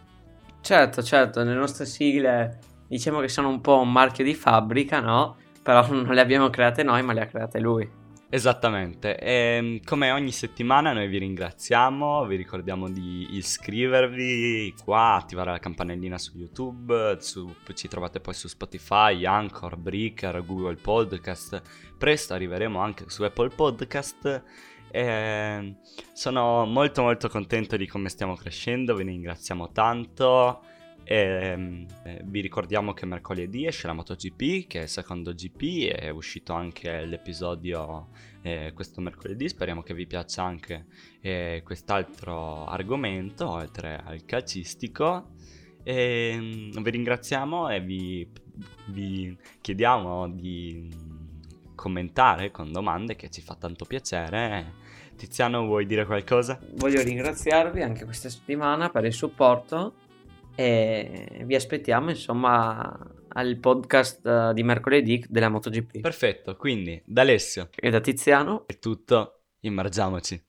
Certo, certo, le nostre sigle diciamo che sono un po' un marchio di fabbrica, no? Però non le abbiamo create noi, ma le ha create lui. Esattamente, e come ogni settimana noi vi ringraziamo, vi ricordiamo di iscrivervi qua, attivare la campanellina su YouTube, su- ci trovate poi su Spotify, Anchor, Breaker, Google Podcast, presto arriveremo anche su Apple Podcast e sono molto molto contento di come stiamo crescendo, vi ringraziamo tanto. E, eh, vi ricordiamo che mercoledì esce la MotoGP, che è il secondo GP, è uscito anche l'episodio eh, questo mercoledì. Speriamo che vi piaccia anche eh, quest'altro argomento, oltre al calcistico. E, mm, vi ringraziamo e vi, vi chiediamo di mm, commentare con domande che ci fa tanto piacere. Tiziano, vuoi dire qualcosa? Voglio ringraziarvi anche questa settimana per il supporto e vi aspettiamo insomma al podcast eh, di mercoledì della MotoGP. Perfetto, quindi da Alessio E da Tiziano è tutto, immergiamoci.